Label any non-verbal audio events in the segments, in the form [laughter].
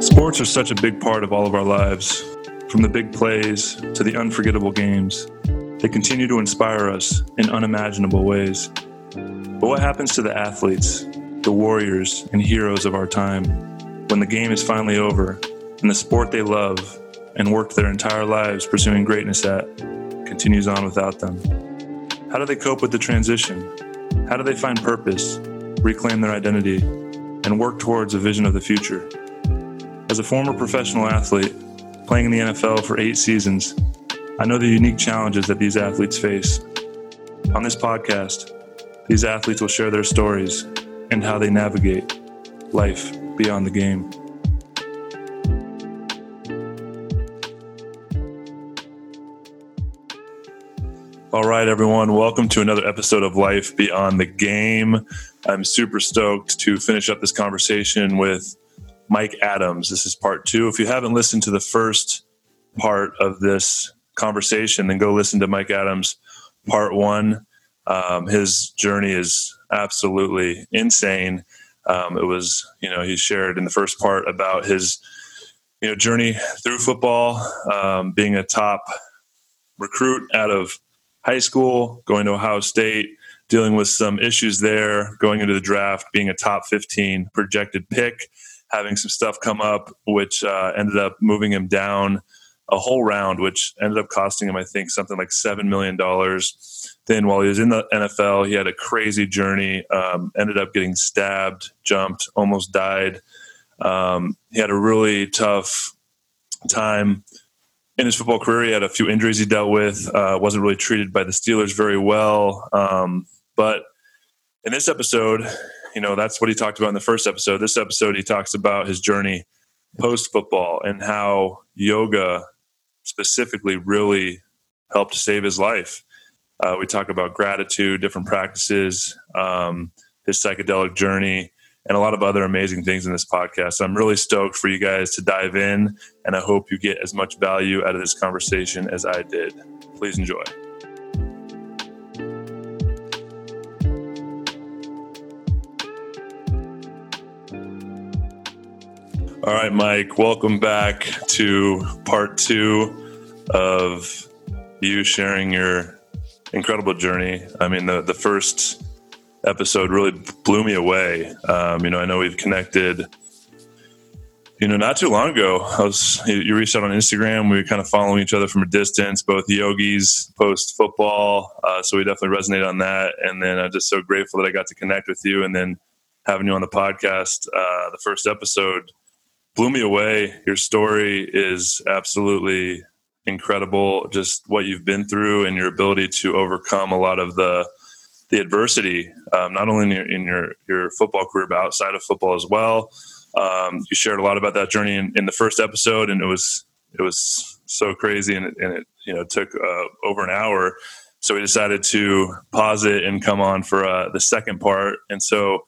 Sports are such a big part of all of our lives, from the big plays to the unforgettable games. They continue to inspire us in unimaginable ways. But what happens to the athletes, the warriors, and heroes of our time when the game is finally over and the sport they love and worked their entire lives pursuing greatness at continues on without them? How do they cope with the transition? How do they find purpose, reclaim their identity, and work towards a vision of the future? As a former professional athlete, playing in the NFL for eight seasons, I know the unique challenges that these athletes face. On this podcast, these athletes will share their stories and how they navigate life beyond the game. All right, everyone, welcome to another episode of Life Beyond the Game. I'm super stoked to finish up this conversation with Mike Adams. This is part two. If you haven't listened to the first part of this conversation, then go listen to Mike Adams part one. Um, his journey is absolutely insane. Um, it was, you know, he shared in the first part about his, you know, journey through football, um, being a top recruit out of high school, going to Ohio State, dealing with some issues there, going into the draft, being a top 15 projected pick, having some stuff come up, which uh, ended up moving him down a whole round, which ended up costing him, I think, something like $7 million. Then, while he was in the NFL, he had a crazy journey, um, ended up getting stabbed, jumped, almost died. Um, he had a really tough time in his football career. He had a few injuries he dealt with, uh, wasn't really treated by the Steelers very well. Um, but in this episode, you know, that's what he talked about in the first episode. This episode, he talks about his journey post football and how yoga specifically really helped save his life. Uh, we talk about gratitude, different practices, um, his psychedelic journey, and a lot of other amazing things in this podcast. So I'm really stoked for you guys to dive in, and I hope you get as much value out of this conversation as I did. Please enjoy. All right, Mike, welcome back to part two of you sharing your incredible journey. I mean, the, the first episode really blew me away. Um, you know, I know we've connected, you know, not too long ago. I was, you reached out on Instagram. We were kind of following each other from a distance, both yogis post football. Uh, so we definitely resonate on that. And then I'm just so grateful that I got to connect with you and then having you on the podcast, uh, the first episode blew me away. Your story is absolutely incredible. Just what you've been through and your ability to overcome a lot of the the adversity, um, not only in your, in your your football career but outside of football as well. Um, you shared a lot about that journey in, in, the first episode, and it was it was so crazy, and it, and it you know took uh, over an hour. So we decided to pause it and come on for uh, the second part. And so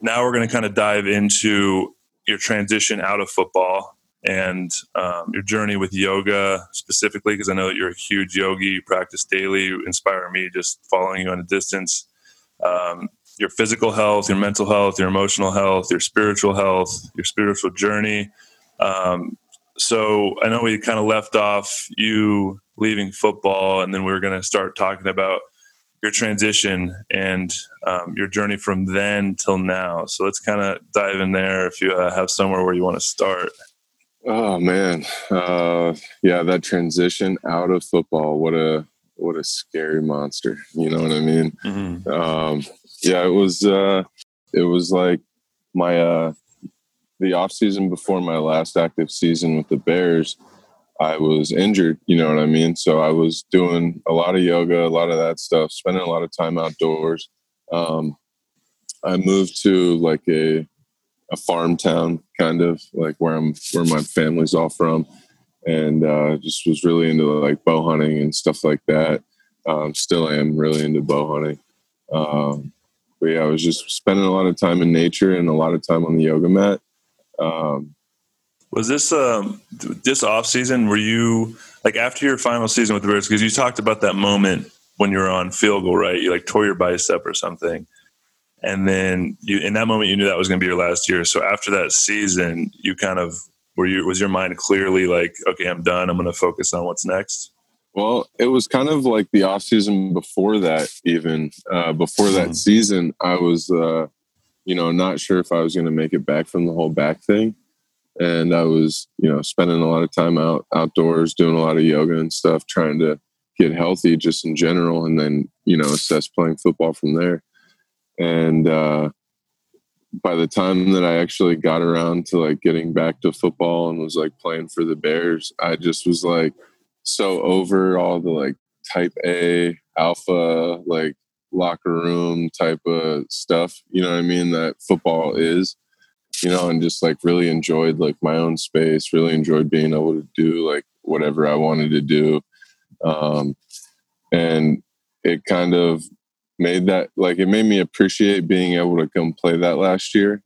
now we're going to kind of dive into your transition out of football and um, your journey with yoga specifically, because I know that you're a huge yogi, you practice daily, you inspire me just following you on a distance. Um, your physical health, your mental health, your emotional health, your spiritual health, your spiritual journey. Um, so I know we kind of left off you leaving football, and then we were going to start talking about your transition and um, your journey from then till now. So let's kind of dive in there if you uh, have somewhere where you want to start. Oh man, uh, yeah, that transition out of football. What a what a scary monster. You know what I mean? Mm-hmm. Um, yeah, it was. Uh, it was like my uh, the off season before my last active season with the Bears. I was injured, you know what I mean? So I was doing a lot of yoga, a lot of that stuff, spending a lot of time outdoors. Um, I moved to like a a farm town, kind of like where I'm where my family's all from, and uh, just was really into like bow hunting and stuff like that. Um, still am really into bow hunting. Um, but yeah, I was just spending a lot of time in nature and a lot of time on the yoga mat. Um, was this um, this off season? Were you like after your final season with the Bears? Because you talked about that moment when you were on field goal, right? You like tore your bicep or something. And then you in that moment you knew that was going to be your last year. So after that season, you kind of were you was your mind clearly like, okay, I'm done. I'm going to focus on what's next. Well, it was kind of like the off season before that. Even uh, before that mm-hmm. season, I was, uh, you know, not sure if I was going to make it back from the whole back thing, and I was, you know, spending a lot of time out outdoors, doing a lot of yoga and stuff, trying to get healthy just in general, and then you know, assess playing football from there. And uh, by the time that I actually got around to like getting back to football and was like playing for the Bears, I just was like so over all the like type A alpha like locker room type of stuff, you know what I mean, that football is, you know, and just like really enjoyed like my own space, really enjoyed being able to do like whatever I wanted to do. Um, and it kind of made that like it made me appreciate being able to come play that last year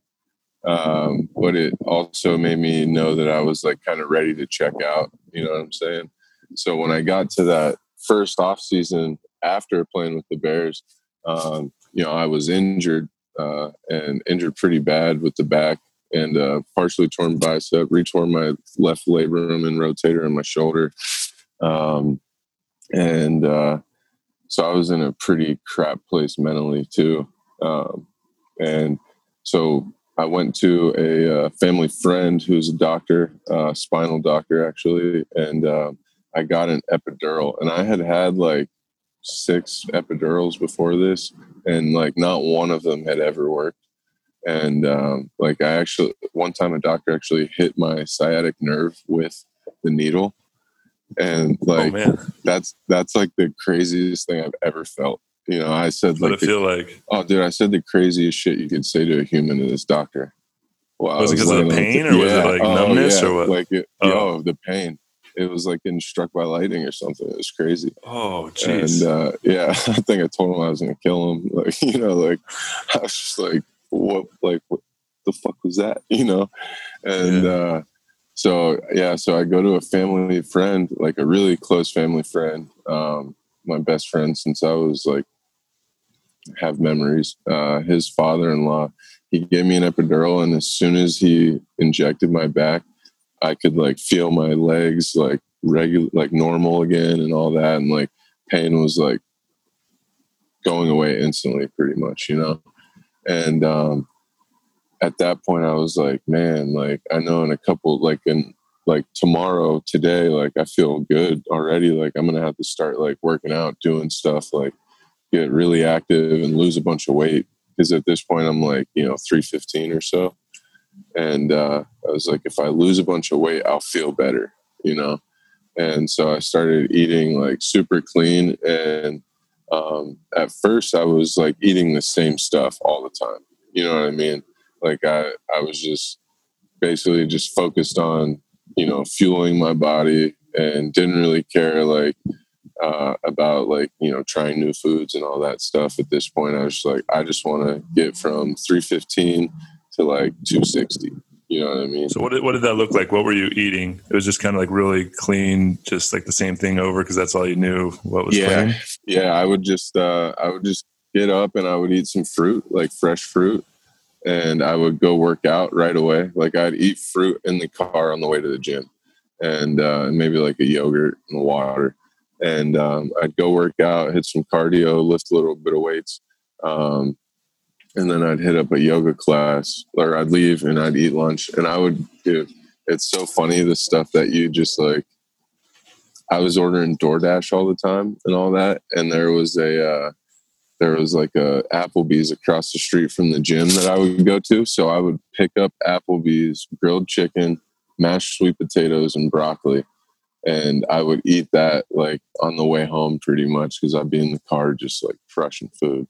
um, but it also made me know that I was like kind of ready to check out. You know what I'm saying? So when I got to that first off season after playing with the Bears, um, you know, I was injured uh, and injured pretty bad with the back and uh, partially torn bicep, retorn my left labrum and rotator in my shoulder. Um, and uh, so I was in a pretty crap place mentally too. Um, and so I went to a uh, family friend who's a doctor, uh, spinal doctor actually, and uh, I got an epidural, and I had had like six epidurals before this, and like not one of them had ever worked. And um, like I actually, one time a doctor actually hit my sciatic nerve with the needle, and oh, like oh, that's that's like the craziest thing I've ever felt. You know, I said like, what I feel like, oh, dude, I said the craziest shit you could say to a human to this doctor. Well, was, was it because of the pain, or yeah. was it like oh, numbness, yeah. or what? Like, it, oh. yo, the pain it was like getting struck by lightning or something. It was crazy. Oh, jeez. And uh, yeah, [laughs] I think I told him I was going to kill him. [laughs] Like, you know, like I was just like, what, like, what the fuck was that? [laughs] You know? And, yeah. uh, so yeah, so I go to a family friend, like a really close family friend, um, my best friend since I was like have memories. Uh, his father-in-law, he gave me an epidural, and as soon as he injected my back, I could like feel my legs like regular, like normal again and all that. And like pain was like going away instantly, pretty much, you know? And, um, at that point I was like, man, like I know in a couple, like in like tomorrow, today, like I feel good already. Like I'm to have to start like working out, doing stuff, like get really active and lose a bunch of weight. Cause at this point I'm like, you know, 315 or so and uh, I was like, if I lose a bunch of weight, I'll feel better, you know. And so I started eating like super clean, and um, at first I was like eating the same stuff all the time. You know what I mean? Like I I was just basically just focused on you know fueling my body and didn't really care like uh, about like you know trying new foods and all that stuff at this point i was just like i just want to get from 315 to like 260. You know what I mean? So what did, what did that look like? What were you eating? It was just kind of like really clean, just like the same thing over because that's all you knew. What was yeah, clean? yeah. I would just uh, I would just get up and I would eat some fruit, like fresh fruit, and I would go work out right away. Like I'd eat fruit in the car on the way to the gym, and uh, maybe like a yogurt and water, and um, I'd go work out, hit some cardio, lift a little bit of weights. Um, and then I'd hit up a yoga class or I'd leave and I'd eat lunch and I would it's so funny the stuff that you just like I was ordering DoorDash all the time and all that and there was a uh, there was like a Applebee's across the street from the gym that I would go to so I would pick up Applebee's grilled chicken mashed sweet potatoes and broccoli and I would eat that like on the way home pretty much because I'd be in the car just like crushing food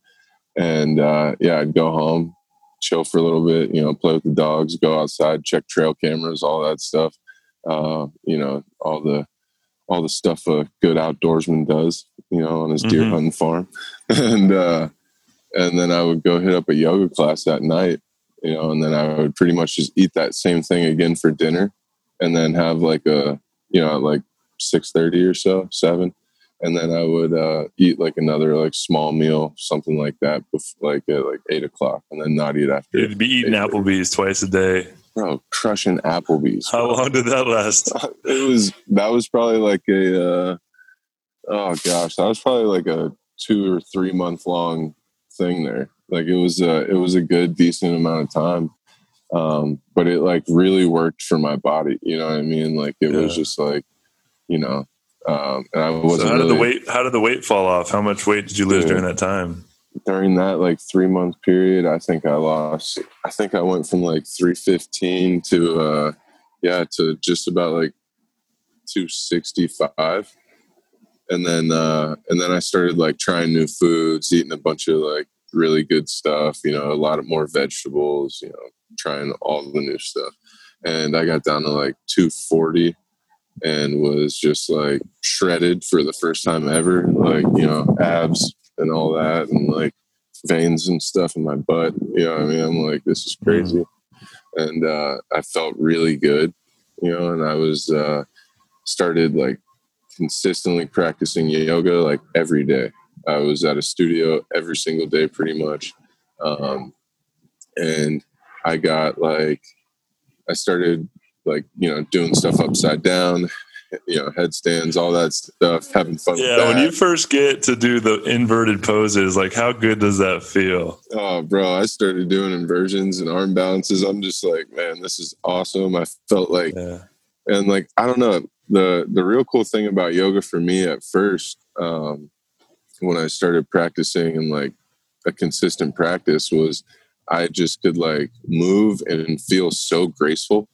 and uh, yeah, I'd go home, chill for a little bit, you know, play with the dogs, go outside, check trail cameras, all that stuff. Uh, you know, all the all the stuff a good outdoorsman does, you know, on his deer mm-hmm. hunting farm, [laughs] and uh, and then I would go hit up a yoga class that night, you know, and then I would pretty much just eat that same thing again for dinner, and then have like a you know like six thirty or so, seven, and then I would uh, eat like another like small meal, something like that, before, like at like eight o'clock, and then not eat after. You'd be eating Applebee's twice a day. Bro, crushing Applebee's. How long did that last? [laughs] it was that was probably like a uh, oh gosh, that was probably like a two or three month long thing there. Like it was a it was a good decent amount of time. Um, but it like really worked for my body. You know what I mean? Like it yeah. was just like, you know, um, and I wasn't. So how did really, the weight? How did the weight fall off? How much weight did you lose during that time? During that like three month period, I think I lost. I think I went from like three fifteen to uh, yeah to just about like two sixty five, and then uh, and then I started like trying new foods, eating a bunch of like really good stuff. You know, a lot of more vegetables. You know, trying all the new stuff, and I got down to like two forty and was just like shredded for the first time ever. Like, you know, abs and all that and like veins and stuff in my butt. You know I mean? I'm like, this is crazy. And uh, I felt really good, you know, and I was uh, started like consistently practicing yoga like every day. I was at a studio every single day pretty much. Um, and I got like, I started like you know doing stuff upside down you know headstands all that stuff having fun yeah when you first get to do the inverted poses like how good does that feel oh bro i started doing inversions and arm balances i'm just like man this is awesome i felt like yeah. and like i don't know the the real cool thing about yoga for me at first um when i started practicing and like a consistent practice was i just could like move and feel so graceful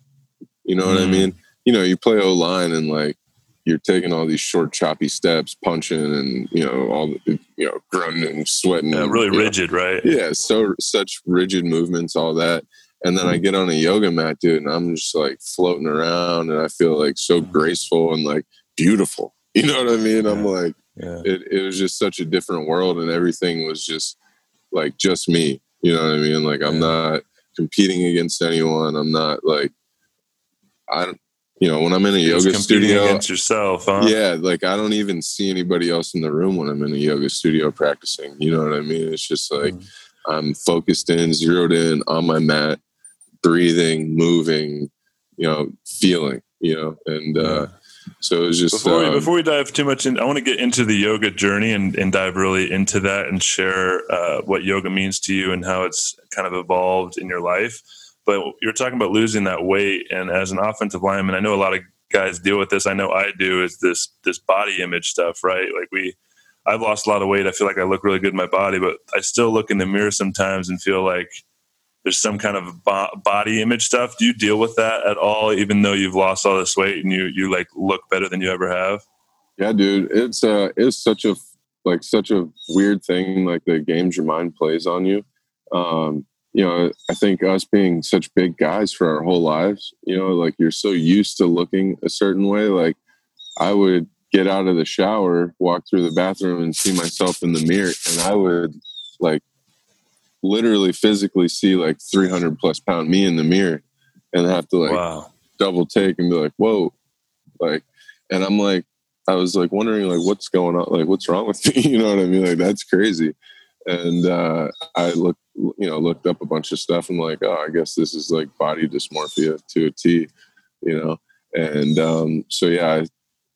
you know what mm. I mean? You know, you play O line and like you're taking all these short, choppy steps, punching, and you know all the, you know grunting and sweating. Yeah, really rigid, know. right? Yeah, so such rigid movements, all that. And then I mm. get on a yoga mat, dude, and I'm just like floating around, and I feel like so mm. graceful and like beautiful. [laughs] You know what I mean? Yeah. I'm like, yeah. it, it was just such a different world, and everything was just like just me. You know what I mean? Like I'm yeah. not competing against anyone. I'm not like I don't, you know, when I'm in a yoga studio, against yourself, huh? Yeah, like I don't even see anybody else in the room when I'm in a yoga studio practicing. You know what I mean? It's just like mm. I'm focused in, zeroed in on my mat, breathing, moving, you know, feeling, you know, and uh, so it was just before, um, we, before we dive too much in, I want to get into the yoga journey and, and dive really into that and share uh, what yoga means to you and how it's kind of evolved in your life. But you're talking about losing that weight, and as an offensive lineman, I know a lot of guys deal with this. I know I do. Is this this body image stuff, right? Like we, I've lost a lot of weight. I feel like I look really good in my body, but I still look in the mirror sometimes and feel like there's some kind of bo- body image stuff. Do you deal with that at all, even though you've lost all this weight and you you like look better than you ever have? Yeah, dude, it's uh, it's such a like such a weird thing. Like the games your mind plays on you. Um, you know, I think us being such big guys for our whole lives, you know, like you're so used to looking a certain way. Like I would get out of the shower, walk through the bathroom and see myself in the mirror and I would like literally physically see like 300 plus pound me in the mirror and have to like wow. double take and be like, whoa, like, and I'm like, I was like wondering like what's going on, like what's wrong with [laughs] me, you know what I mean? Like that's crazy. And uh, I looked you know looked up a bunch of stuff and like oh i guess this is like body dysmorphia to a t you know and um so yeah i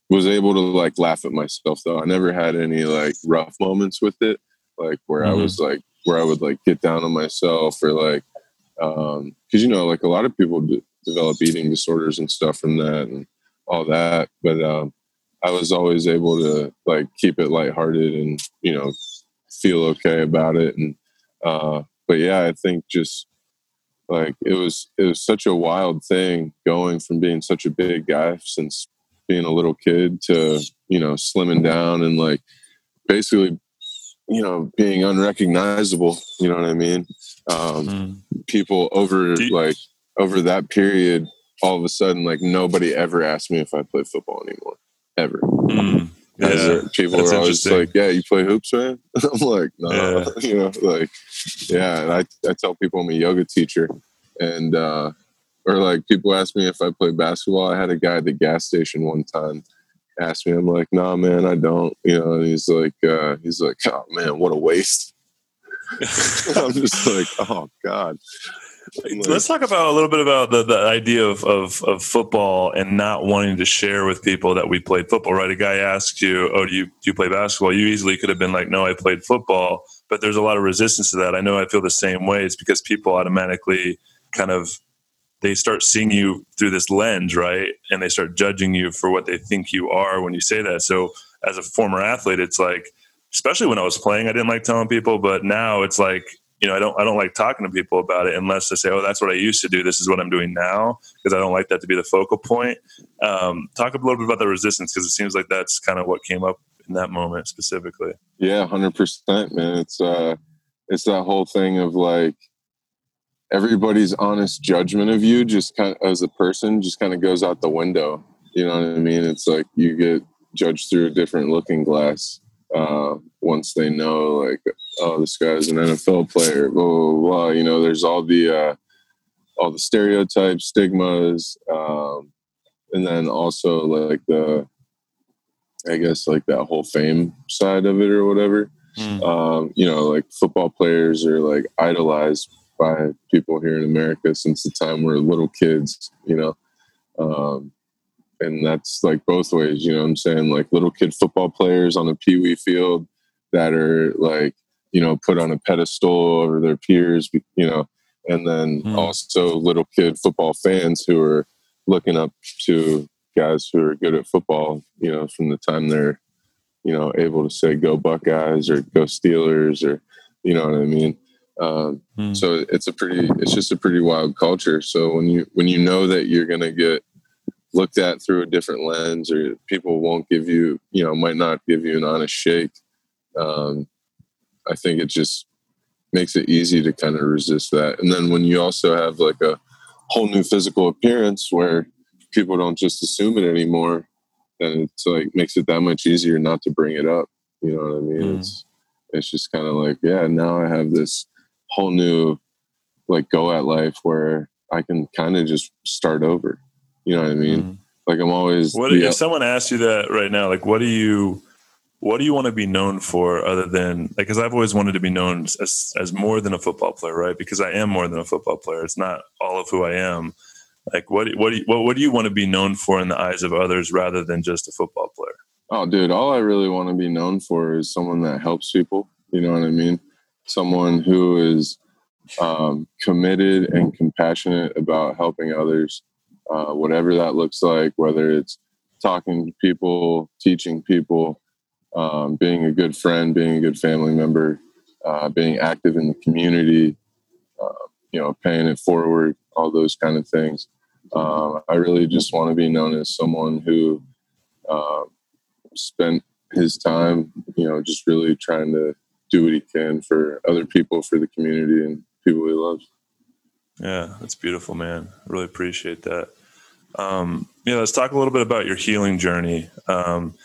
was able to like laugh at myself though i never had any like rough moments with it like where mm-hmm. i was like where i would like get down on myself or like um because you know like a lot of people d- develop eating disorders and stuff from that and all that but um i was always able to like keep it lighthearted and you know feel okay about it and uh but yeah, I think just like it was it was such a wild thing going from being such a big guy since being a little kid to you know slimming down and like basically you know being unrecognizable you know what i mean um, mm. people over you- like over that period all of a sudden like nobody ever asked me if i play football anymore ever mm. Yeah, people are always like, "Yeah, you play hoops, man." [laughs] I'm like, "No," yeah. [laughs] you know, like, yeah. And I I tell people I'm a yoga teacher, and uh, or like people ask me if I play basketball. I had a guy at the gas station one time, ask me. I'm like, nah, man, I don't. You know, and he's like, uh, he's like, oh man, what a waste. [laughs] I'm just like, oh god. Like, Let's talk about a little bit about the, the idea of, of, of football and not wanting to share with people that we played football. Right? A guy asks you, "Oh, do you do you play basketball?" You easily could have been like, "No, I played football." But there's a lot of resistance to that. I know I feel the same way. It's because people automatically kind of they start seeing you through this lens, right? And they start judging you for what they think you are when you say that. So as a former athlete, it's like, especially when I was playing, I didn't like telling people, but now it's like, you know, I don't, I don't like talking to people about it unless they say, oh, that's what I used to do. This is what I'm doing now. Cause I don't like that to be the focal point. Um, talk a little bit about the resistance. Cause it seems like that's kind of what came up in that moment specifically. Yeah. hundred percent, man. It's, uh, it's that whole thing of like, everybody's honest judgment of you just kind of as a person just kind of goes out the window. You know what i mean? It's like you get judged through a different looking glass uh, once they know like oh this guy's an nfl player blah blah blah you know there's all the uh, all the stereotypes stigmas um, and then also like the i guess like that whole fame side of it or whatever. Mm. um, you know like football players are like idolized by people here in America since the time we're little kids, you know. Um, and that's like both ways, you know I'm saying? Like little kid football players on a pee wee field that are like, you know, put on a pedestal over their peers, you know, and then mm. also little kid football fans who are looking up to guys who are good at football, you know, from the time they're, you know, able to say go Buckeyes or go Steelers or, you know what I mean? Um, hmm. So it's a pretty, it's just a pretty wild culture. So when you when you know that you're going to get looked at through a different lens, or people won't give you, you know, might not give you an honest shake, um, I think it just makes it easy to kind of resist that. And then when you also have like a whole new physical appearance where people don't just assume it anymore, then it's like makes it that much easier not to bring it up. You know what I mean? Mm. It's it's just kind of like, yeah, now I have this whole new like go at life where I can kind of just start over. You know what I mean? Mm. Like I'm always. What if someone asks you that right now? Like, what do you, what do you want to be known for, other than like? Because I've always wanted to be known as as more than a football player, right? Because I am more than a football player. It's not all of who I am. Like, what what do you, what, what do you want to be known for in the eyes of others, rather than just a football player? Oh, dude, all I really want to be known for is someone that helps people. You know what I mean? Someone who is um, committed and compassionate about helping others, uh, whatever that looks like, whether it's talking to people, teaching people, um, being a good friend, being a good family member, uh, being active in the community, uh, you know, paying it forward, all those kind of things. Um, I really just want to be known as someone who uh, spent his time, you know, just really trying to do what he can for other people, for the community, and people he loves. Yeah, that's beautiful, man. Really appreciate that. Um, yeah, let's talk a little bit about your healing journey. Um,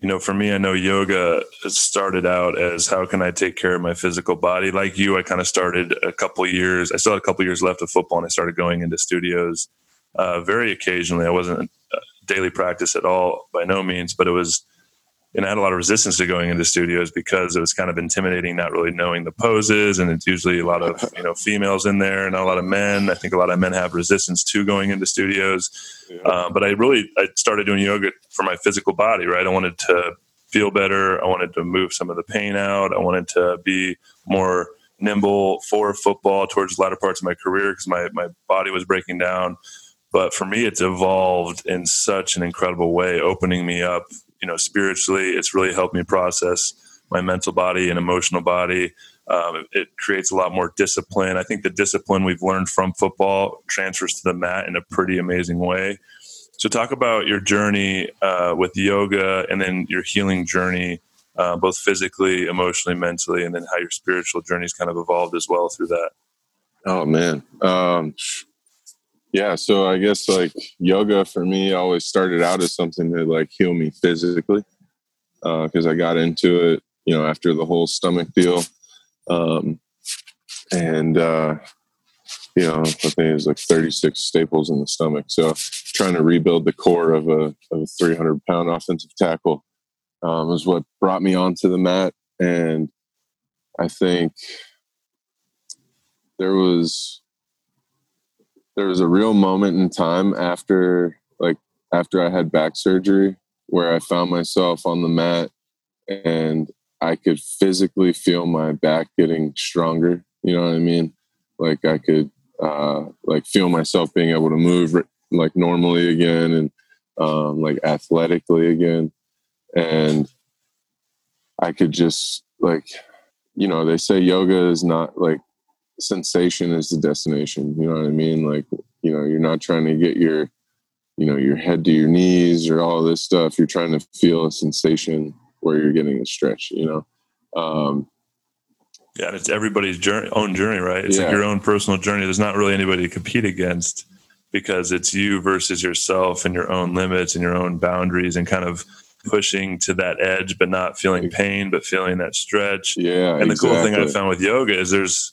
you know, for me, I know yoga started out as how can I take care of my physical body? Like you, I kind of started a couple years. I still had a couple years left of football, and I started going into studios uh, very occasionally. I wasn't daily practice at all by no means, but it was and I had a lot of resistance to going into studios because it was kind of intimidating, not really knowing the poses, and it's usually a lot of you know females in there, and a lot of men. I think a lot of men have resistance to going into studios. Yeah. Uh, but I really I started doing yoga for my physical body. Right, I wanted to feel better. I wanted to move some of the pain out. I wanted to be more nimble for football towards the latter parts of my career because my my body was breaking down. But for me, it's evolved in such an incredible way, opening me up you know, spiritually, it's really helped me process my mental body and emotional body. Um, it, creates a lot more discipline. I think the discipline we've learned from football transfers to the mat in a pretty amazing way. So, talk about your journey uh, with yoga and then your healing journey, uh, both physically, emotionally, mentally, and then how your spiritual journey's kind of evolved as well through that. Oh, man. Um, yeah, so I guess like yoga for me always started out as something to like heal me physically because uh, I got into it, you know, after the whole stomach deal, um, and uh, you know, I think it was like 36 staples in the stomach. So trying to rebuild the core of a, of a 300 pound offensive tackle um, was what brought me onto the mat. And I think there was there was a real moment in time after like after I had back surgery where I found myself on the mat and I could physically feel my back getting stronger. You know what I mean? Like I could uh, like feel myself being able to move like normally again and um, like athletically again. And I could just like, you know, they say yoga is not like sensation is the destination. You know what I mean? Like, you know, you're not trying to get your, you know, your head to your knees or all this stuff. You're trying to feel a sensation where you're getting a stretch, you know? Um, yeah, it's everybody's journey, own journey, right? It's yeah. like your own personal journey. There's not really anybody to compete against because it's you versus yourself and your own limits and your own boundaries and kind of pushing to that edge, but not feeling pain, but feeling that stretch. Yeah. And the exactly. cool thing I found with yoga is there's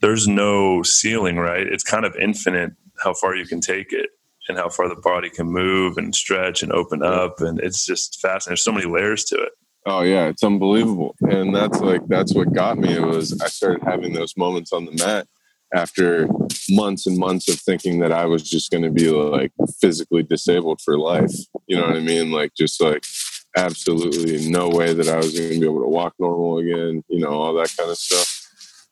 there's no ceiling, right? It's kind of infinite how far you can take it and how far the body can move and stretch and open up. And it's just fascinating. There's so many layers to it. Oh yeah, it's unbelievable. And that's like that's what got me. It was I started having those moments on the mat after months and months of thinking that I was just going to be like physically disabled for life. You know what I mean? Like just like absolutely no way that I was going to be able to walk normal again, you know, all that kind of stuff.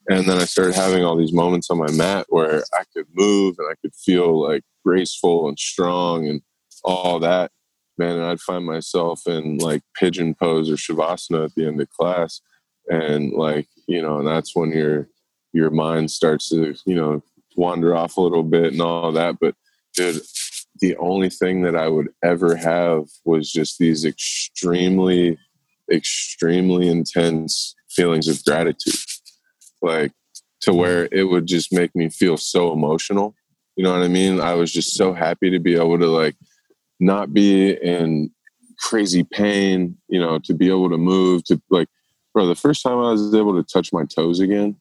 And then I started having all these moments on my mat where I could move and I could feel like graceful and strong and all that. Man, and I'd find myself in like pigeon pose or shavasana at the end of class. And like, you know, and that's when your your mind starts to, you know, wander off a little bit and all that. But dude, the only thing that I would ever have was just these extremely, extremely intense feelings of gratitude like to where it would just make me feel so emotional. You know what I mean? I was just so happy to be able to like not be in crazy pain, you know, to be able to move to like bro, the first time I was able to touch my toes again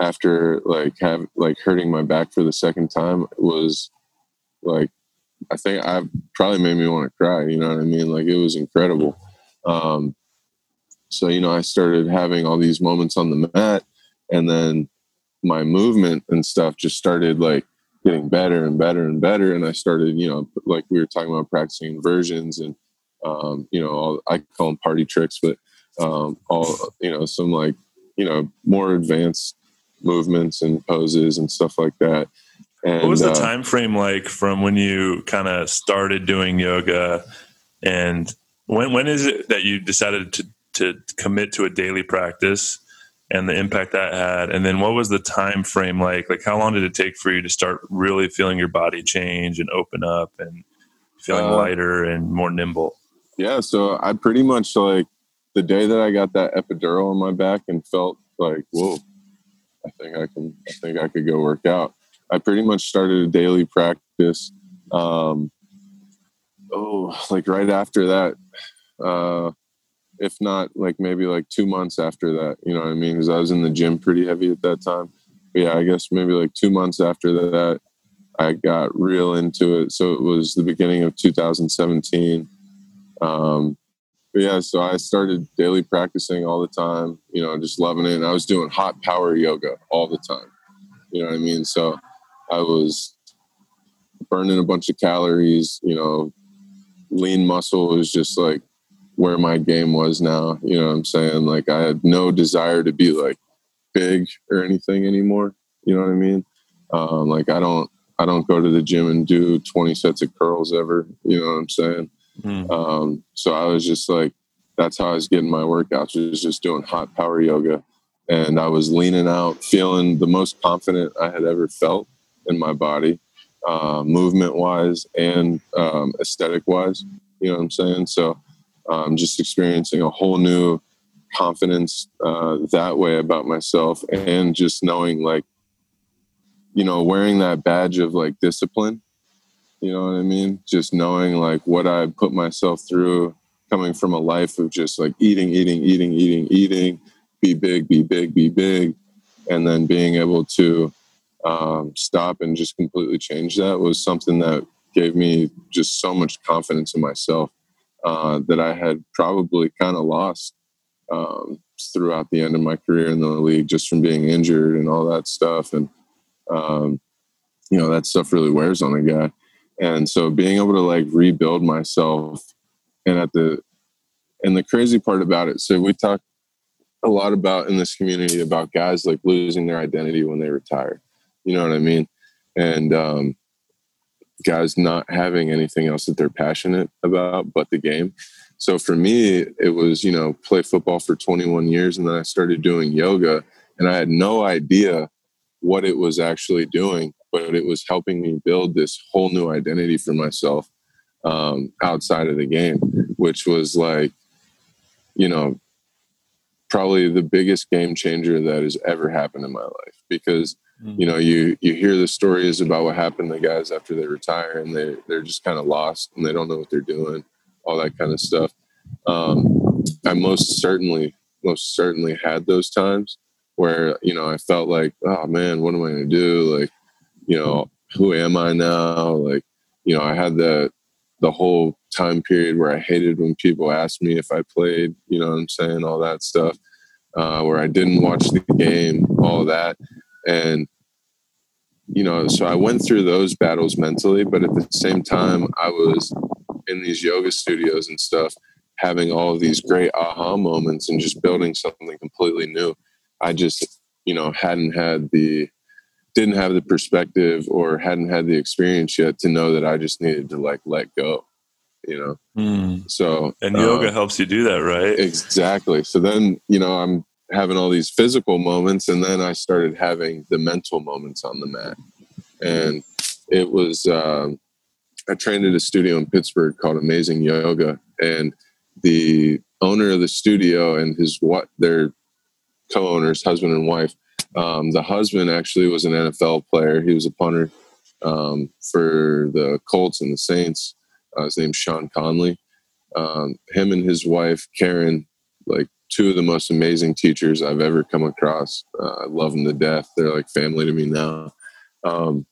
after like have like hurting my back for the second time was like I think I probably made me want to cry, you know what I mean? Like it was incredible. Um so you know, I started having all these moments on the mat and then my movement and stuff just started like getting better and better and better. And i started you know like we were talking about practicing inversions and um, you know all, i call them party tricks but um, all you know some like you know more advanced movements and poses and stuff like that. And, what was the uh, time frame like from when you kind of started doing yoga? And when when is it that you decided to to commit to a daily practice and the impact that had. And then what was the time frame like? Like how long did it take for you to start really feeling your body change and open up and feeling uh, lighter and more nimble? Yeah so i pretty much like the day that i got that epidural on my back and felt like whoa i think i can i think i could go work out. I pretty much started a daily practice um oh like right after that uh if not like maybe like two months after that. You know what I mean? Because I was in the gym pretty heavy at that time. But yeah, I guess maybe like two months after that, I got real into it. So it was the beginning of 2017. Um, but yeah, so I started daily practicing all the time, you know, just loving it. And I was doing hot power yoga all the time. You know what I mean? So I was burning a bunch of calories, you know, lean muscle was just like where my game was now. You know what I'm saying? Like I had no desire to be like big or anything anymore. You know what I mean? Um, like I don't I don't go to the gym and do 20 sets of curls ever. You know what I'm saying? Mm. Um, so I was just like, that's how I was getting my workouts. Was just doing hot power yoga, and I was leaning out, feeling the most confident I had ever felt in my body, uh, movement wise and um, aesthetic wise. You know what I'm saying? So um, just experiencing a whole new confidence uh, that way about myself and just knowing like you know wearing that badge of like discipline you know what i mean? Just knowing like what i put myself through coming from a life of just like eating eating eating eating eating be big be big be big and then being able to um, stop and just completely change that was something that gave me just so much confidence in myself uh, that I had probably kind of lost um, throughout the end of my career in the league just from being injured and all that stuff. And, um, you know, that stuff really wears on a guy. And so being able to like rebuild myself and at the, and the crazy part about it, so we talk a lot about in this community about guys like losing their identity when they retire. You know what I mean? And, um, guys not having anything else that they're passionate about but the game. So for me, it was, you know, play football for 21 years and then I started doing yoga and I had no idea what it was actually doing, but it was helping me build this whole new identity for myself um, outside of the game, which was like, you know, probably the biggest game changer that has ever happened in my life because Mm-hmm. You know, you you hear the stories about what happened to guys after they retire, and they they're just kind of lost and they don't know what they're doing, all that kind of stuff. Um, I most certainly most certainly had those times where you know I felt like, oh man, what am I going to do? Like, you know, who am I now? Like, you know, I had the the whole time period where I hated when people asked me if I played. You know what I'm saying? All that stuff. Uh, where I didn't watch the game, all that. And, you know, so I went through those battles mentally, but at the same time, I was in these yoga studios and stuff, having all of these great aha moments and just building something completely new. I just, you know, hadn't had the, didn't have the perspective or hadn't had the experience yet to know that I just needed to like let go, you know? Mm. So, and yoga uh, helps you do that, right? Exactly. So then, you know, I'm having all these physical moments and then i started having the mental moments on the mat. And it was um, i trained at a studio in pittsburgh called amazing yoga and the owner of the studio and his what their co-owners husband and wife um, the husband actually was an nfl player. He was a punter um, for the colts and the saints. Uh, his name's sean conley. Um, him and his wife karen like two of the most amazing teachers I've ever come across. Uh, I love them to death. They're like family to me now. Um,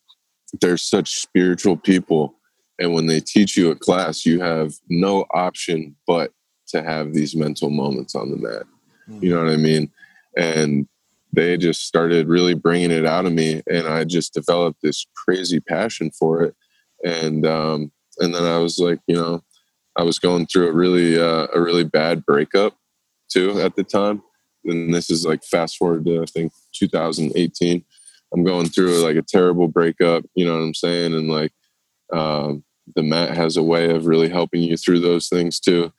they're such spiritual people. And when they teach you a class, you have no option but to have these mental moments on the mat. Mm-hmm. You know what I mean? And they just started really bringing it out of me. And I just developed this crazy passion for it. And, um, and then I was like, you know, I was going through a really, uh, a really bad breakup too at the time. And this is like fast forward to I think 2018. I'm going through like a terrible breakup, you know what I'm saying? And like um, the mat has a way of really helping you through those things too.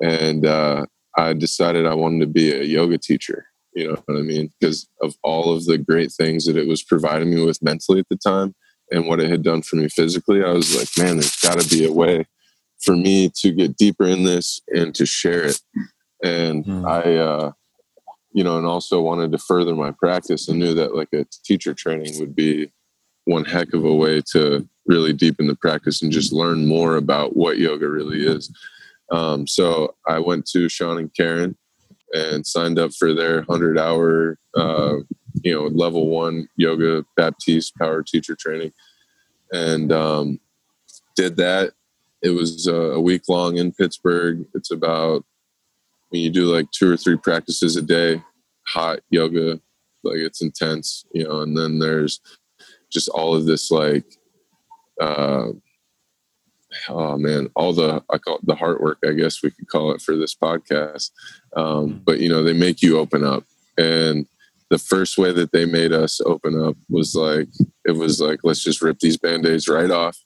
And uh, I decided I wanted to be a yoga teacher, you know what I mean? Because of all of the great things that it was providing me with mentally at the time and what it had done for me physically, I was like, man, there's got to be a way for me to get deeper in this and to share it and mm. I, uh, you know, and also wanted to further my practice and knew that like a teacher training would be one heck of a way to really deepen the practice and just learn more about what yoga really is. Um, so I went to Sean and Karen and signed up for their 100 hour, uh, you know, level one yoga Baptiste power teacher training and um, did that. It was uh, a week long in Pittsburgh. It's about when you do like two or three practices a day, hot yoga, like it's intense, you know, and then there's just all of this like uh oh man, all the I call it the heart work, I guess we could call it for this podcast. Um, mm-hmm. but you know, they make you open up. And the first way that they made us open up was like it was like let's just rip these band-aids right off.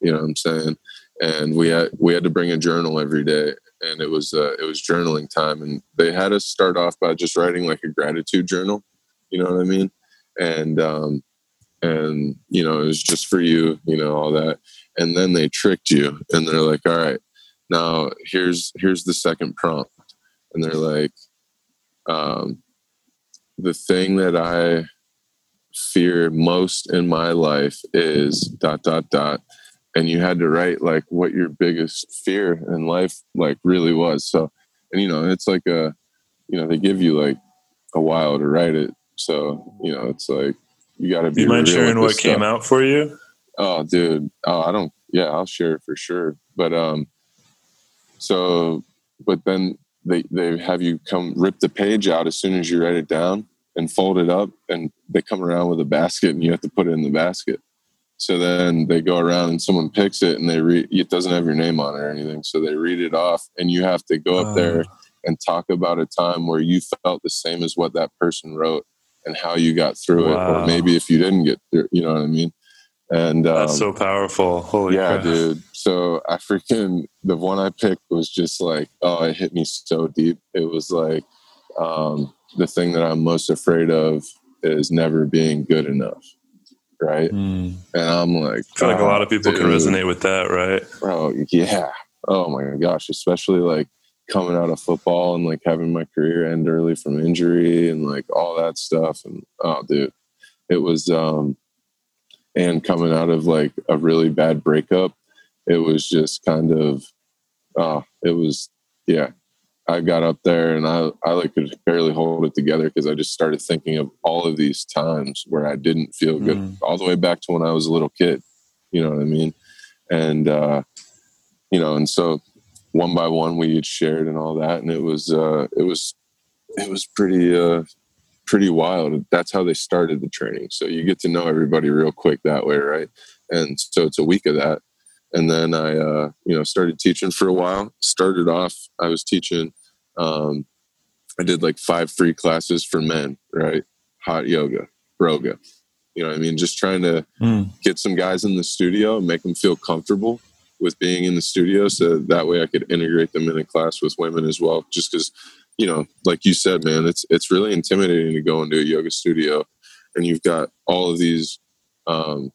You know what I'm saying? And we had we had to bring a journal every day and it was uh, it was journaling time and they had us start off by just writing like a gratitude journal you know what i mean? And um and you know it was just for you you know all that. And then they tricked you and they're like all right now here's here's the second prompt. And they're like um the thing that i fear most in my life is dot dot dot and you had to write like what your biggest fear in life like really was so and you know it's like a you know they give you like a while to write it so you know it's like you got to be. You mind sharing what came out for you? Oh, dude. Oh, I don't. Yeah, I'll share it for sure. But um, so, but then they they have you come rip the page out as soon as you write it down and fold it up, and they come around with a basket, and you have to put it in the basket. So then they go around and someone picks it and they read it doesn't have your name on it or anything. So they read it off and you have to go up uh, there and talk about a time where you felt the same as what that person wrote and how you got through wow. it. Or maybe if you didn't get through, you know what I mean? And um, that's so powerful. Holy yeah, crap. dude. So I freaking the one I picked was just like, oh, it hit me so deep. It was like um, the thing that I'm most afraid of is never being good enough right? Mm. And I'm like, I feel like a lot of people dude. can resonate with that, right? Bro, yeah. Oh my gosh, especially like coming out of football and like having my career end early from injury and like all that stuff. And oh, dude, it was, um, and coming out of like a really bad breakup, it was just kind of, oh, it was, yeah, I got up there and I, I like could barely hold it together because I just started thinking of all of these times where I didn't feel good, mm. all the way back to when I was a little kid. You know what I mean? And uh, you know, and so one by one we each shared and all that, and it was uh, it was it was pretty uh, pretty wild. That's how they started the training. So you get to know everybody real quick that way, right? And so it's a week of that and then I, uh, you know, started teaching for a while. Started off, I was teaching. Um, I did like five free classes for men, right? Hot yoga, broga. You know, I mean, just trying to mm. get some guys in the studio and make them feel comfortable with being in the studio, so that way I could integrate them in a class with women as well. Just because, you know, like you said, man, it's it's really intimidating to go into a yoga studio, and you've got all of these, um,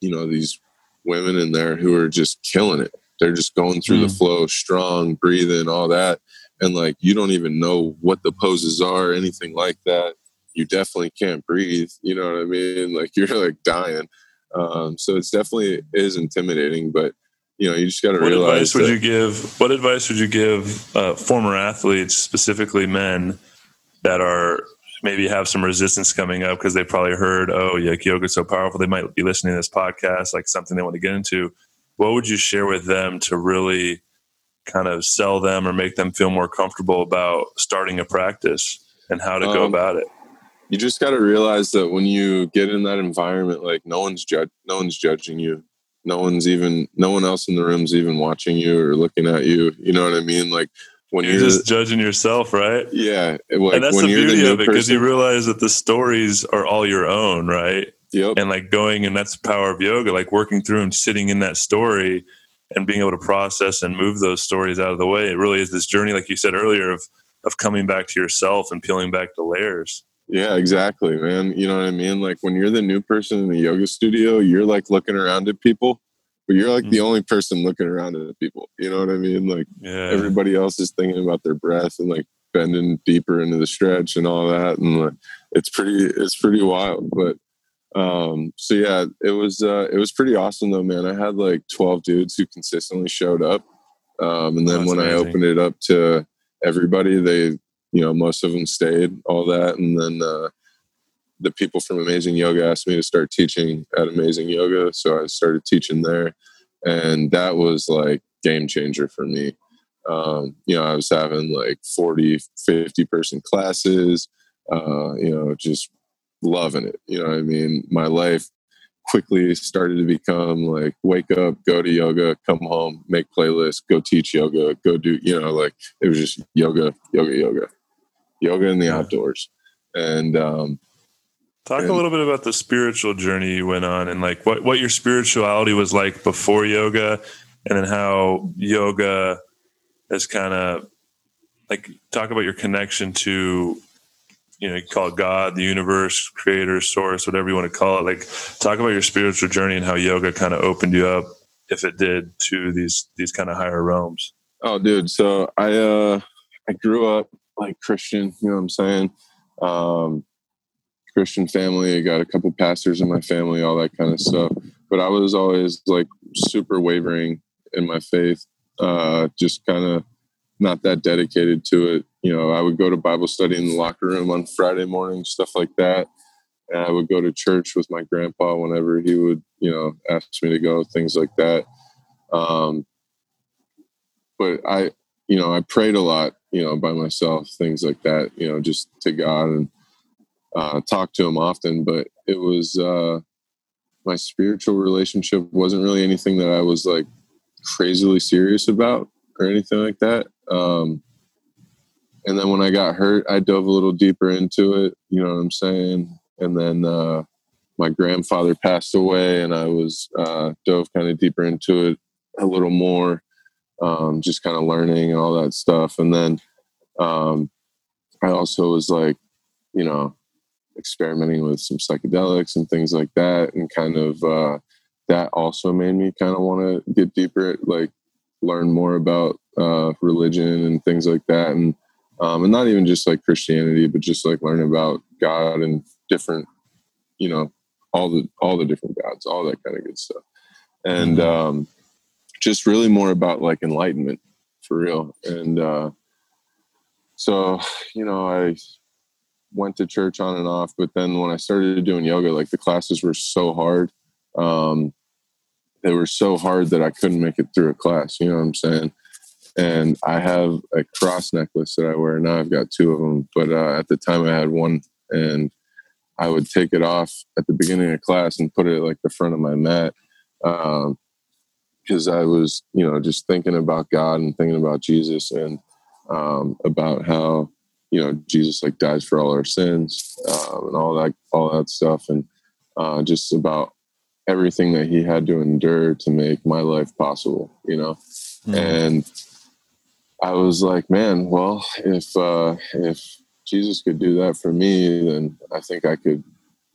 you know, these women in there who are just killing it. They're just going through mm. the flow, strong, breathing, all that. And like you don't even know what the poses are, anything like that. You definitely can't breathe. You know what I mean? [laughs] Like you're like dying. Um, so it's definitely is intimidating, but you know you just got to realize. What advice would you give? What advice would you give uh, former athletes, specifically men, that are maybe have some resistance coming up because they probably heard, oh, yeah, yoga's so powerful. They might be listening to this podcast, like something they want to get into. What would you share with them to really kind of sell them or make them feel more comfortable about starting a practice and how to um, go about it? You just got to realize that when you get in that environment, like no one's judge, no one's judging you. No one's even, no one else in the room's even watching you or looking at you. You know what I mean? Like when you're, you're just judging yourself, right? Yeah, like and that's the beauty the of it because you realize that the stories are all your own, right? Yep. And like going, and that's the power of yoga, like working through and sitting in that story and being able to process and move those stories out of the way. It really is this journey, like you said earlier, of of coming back to yourself and peeling back the layers. Yeah, exactly, man. You know what I mean? Like when you're the new person in the yoga studio, you're like looking around at people but you're like mm-hmm. the only person looking around at the people. You know what I mean? Like yeah. everybody else is thinking about their breath and like bending deeper into the stretch and all that, and like it's pretty it's pretty wild. But um, so yeah, it was uh, it was pretty awesome though, man. I had like 12 dudes who consistently showed up, um, and then when amazing. I opened it up to everybody, they you know most of them stayed, all that, and then. Uh, the people from Amazing Yoga asked me to start teaching at Amazing Yoga. So I started teaching there. And that was like game changer for me. Um, you know, I was having like 40, 50 person classes, uh, you know, just loving it. You know I mean? My life quickly started to become like wake up, go to yoga, come home, make playlists, go teach yoga, go do, you know, like it was just yoga, yoga, yoga, yoga in the outdoors. And um, Talk and, a little bit about the spiritual journey you went on and like what, what your spirituality was like before yoga and then how yoga has kind of like talk about your connection to you know you call it god the universe creator source whatever you want to call it. Like talk about your spiritual journey and how yoga kind of opened you up if it did to these these kind of higher realms. Oh dude so i uh i grew up like christian you know what i'm saying? Um Christian family. I got a couple pastors in my family, all that kind of stuff. But I was always like super wavering in my faith, uh, just kind of not that dedicated to it. You know, I would go to Bible study in the locker room on Friday morning, stuff like that. and I would go to church with my grandpa whenever he would, you know, ask me to go, things like that. Um, but I, you know, I prayed a lot, you know, by myself, things like that, you know, just to God and uh, talk to Him often. But it was uh, my spiritual relationship wasn't really anything that I was like crazily serious about or anything like that. Um, and then when I got hurt, I dove a little deeper into it. You know what I'm saying? And then uh, my grandfather passed away, and I was uh, dove kind of deeper into it a little more, um, just kind of learning and all that stuff. And then um, I also was like, you know, experimenting with some psychedelics and things like that, and kind of uh, that also made me kind of want to get deeper, like learn more about uh, religion and things like that, and um, and not even just like Christianity, but just like learn about God and different, you know, all the all the different gods, all that kind of good stuff, and mm-hmm. um, just really more about like enlightenment for real. And uh, so, you know, I went to church on and off, but then when I started doing yoga, like the classes were so hard. Um, they were so hard that I couldn't make it through a class. You know what I'm saying? and I have a cross necklace that I wear now. I've got two of them, but uh, at the time I had one, and I would take it off at the beginning of class and put it like the front of my mat because um, I was, you know, just thinking about God and thinking about Jesus and um, about how you know Jesus like dies for all our sins um, and all that all that stuff and uh, just about everything that he had to endure to make my life possible you know mm. and I was like, man, well, if uh, if Jesus could do that for me, then I think I could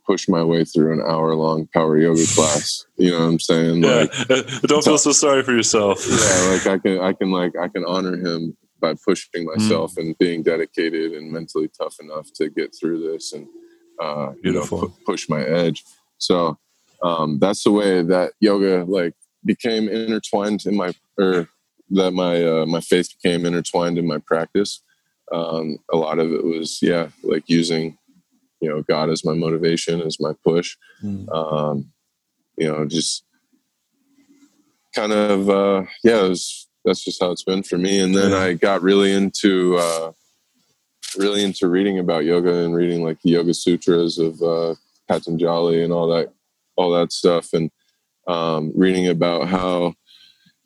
push my way through an hour long power yoga class. You know what I'm saying? Yeah. Like, [laughs] Don't feel so sorry for yourself. Yeah, like I can, I can, like I can honor him by pushing myself mm. and being dedicated and mentally tough enough to get through this and uh, you know p- push my edge. So um, that's the way that yoga like became intertwined in my or that my uh, my faith became intertwined in my practice. Um, a lot of it was yeah, like using you know God as my motivation, as my push. Mm. Um, you know, just kind of uh, yeah, was, that's just how it's been for me. And then yeah. I got really into uh, really into reading about yoga and reading like the Yoga Sutras of uh, Patanjali and all that all that stuff, and um, reading about how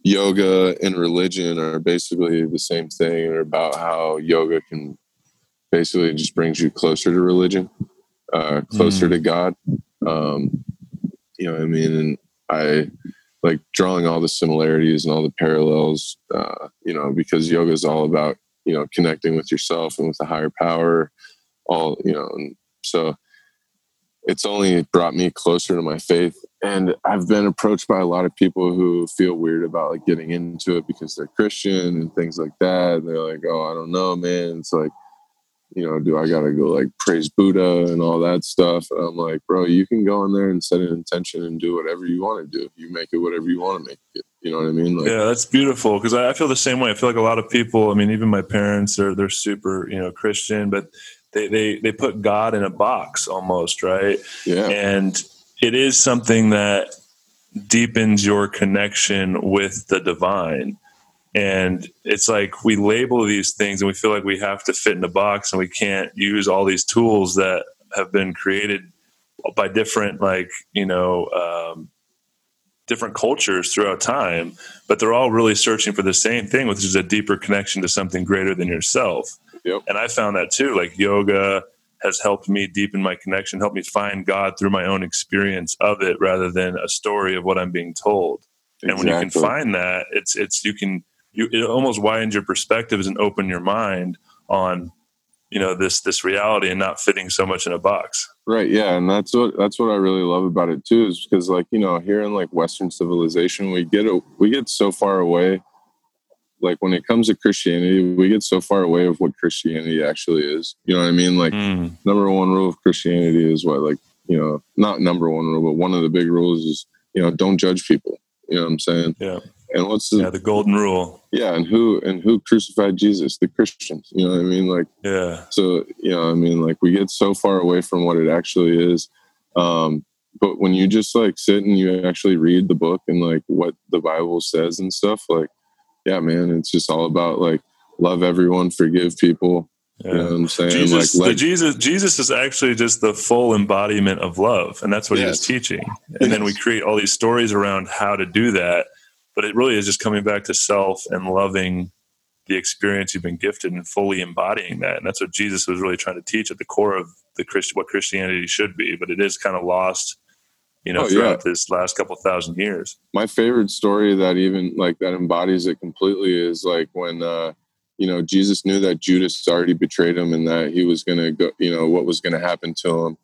yoga and religion are basically the same thing or about how yoga can basically just brings you closer to religion uh, closer mm. to god um, you know what i mean and i like drawing all the similarities and all the parallels uh, you know because yoga is all about you know connecting with yourself and with a higher power all you know and so it's only brought me closer to my faith. And i've been approached by a lot of people who feel weird about like getting into it because they're christian and things like that. They're like oh i don't know man. It's like you know do i gotta go like praise buddha and all that stuff and i'm like bro you can go in there and set an intention and do whatever you want to do you make it whatever you want to make it you know what i mean like, yeah that's beautiful because I, I feel the same way i feel like a lot of people i mean even my parents are they're super you know christian but they, they they put God in a box almost, right? Yeah. And it is something that deepens your connection with the divine. And it's like we label these things and we feel like we have to fit in a box and we can't use all these tools that have been created by different, like, you know, um, different cultures throughout time, but they're all really searching for the same thing, which is a deeper connection to something greater than yourself. Yep. And I found that too. Like yoga has helped me deepen my connection, help me find God through my own experience of it rather than a story of what I'm being told. Exactly. And when you can find that, it's it's you can you it almost widens your perspectives and open your mind on you know this this reality and not fitting so much in a box right yeah and that's what that's what i really love about it too is because like you know here in like western civilization we get a, we get so far away like when it comes to Christianity, we get so far away of what Christianity actually is. You know what I mean? Like mm. number one rule of Christianity is what, like, you know, not number one rule, but one of the big rules is, you know, don't judge people. You know what I'm saying? Yeah. And what's the Yeah, the golden rule. Yeah, and who and who crucified Jesus? The Christians. You know what I mean? Like Yeah. So, you know, I mean, like we get so far away from what it actually is. Um, but when you just like sit and you actually read the book and like what the Bible says and stuff, like, yeah, man, it's just all about like love everyone, forgive people. Yeah. You know what I'm saying? Jesus, like, like, Jesus, Jesus is actually just the full embodiment of love, and that's what yes. he was teaching. And yes. then we create all these stories around how to do that, but it really is just coming back to self and loving the experience you've been gifted and fully embodying that. And that's what Jesus was really trying to teach at the core of the Christ, what Christianity should be. But it is kind of lost you know, oh, throughout yeah. this last couple thousand years. My favorite story that even like that embodies it completely is like when uh you know Jesus knew that Judas already betrayed him and that he was gonna go you know what was gonna happen to him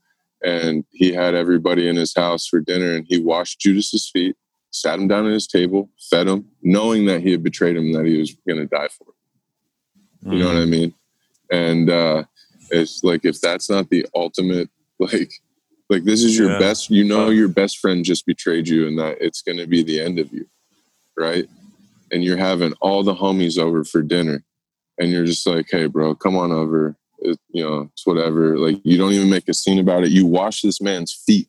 and he had everybody in his house for dinner and he washed Judas's feet, sat him down at his table, fed him, knowing that he had betrayed him that he was gonna die for him. You mm. know what I mm. mean? And uh it's like if that's not the ultimate [laughs] like like this is your yeah. best, you know, your best friend just betrayed you and that it's going to be the end of you. Right. And you're having all the homies over for dinner and you're just like, Hey bro, come on over. It, you know, it's whatever. Like you don't even make a scene about it. You wash this man's feet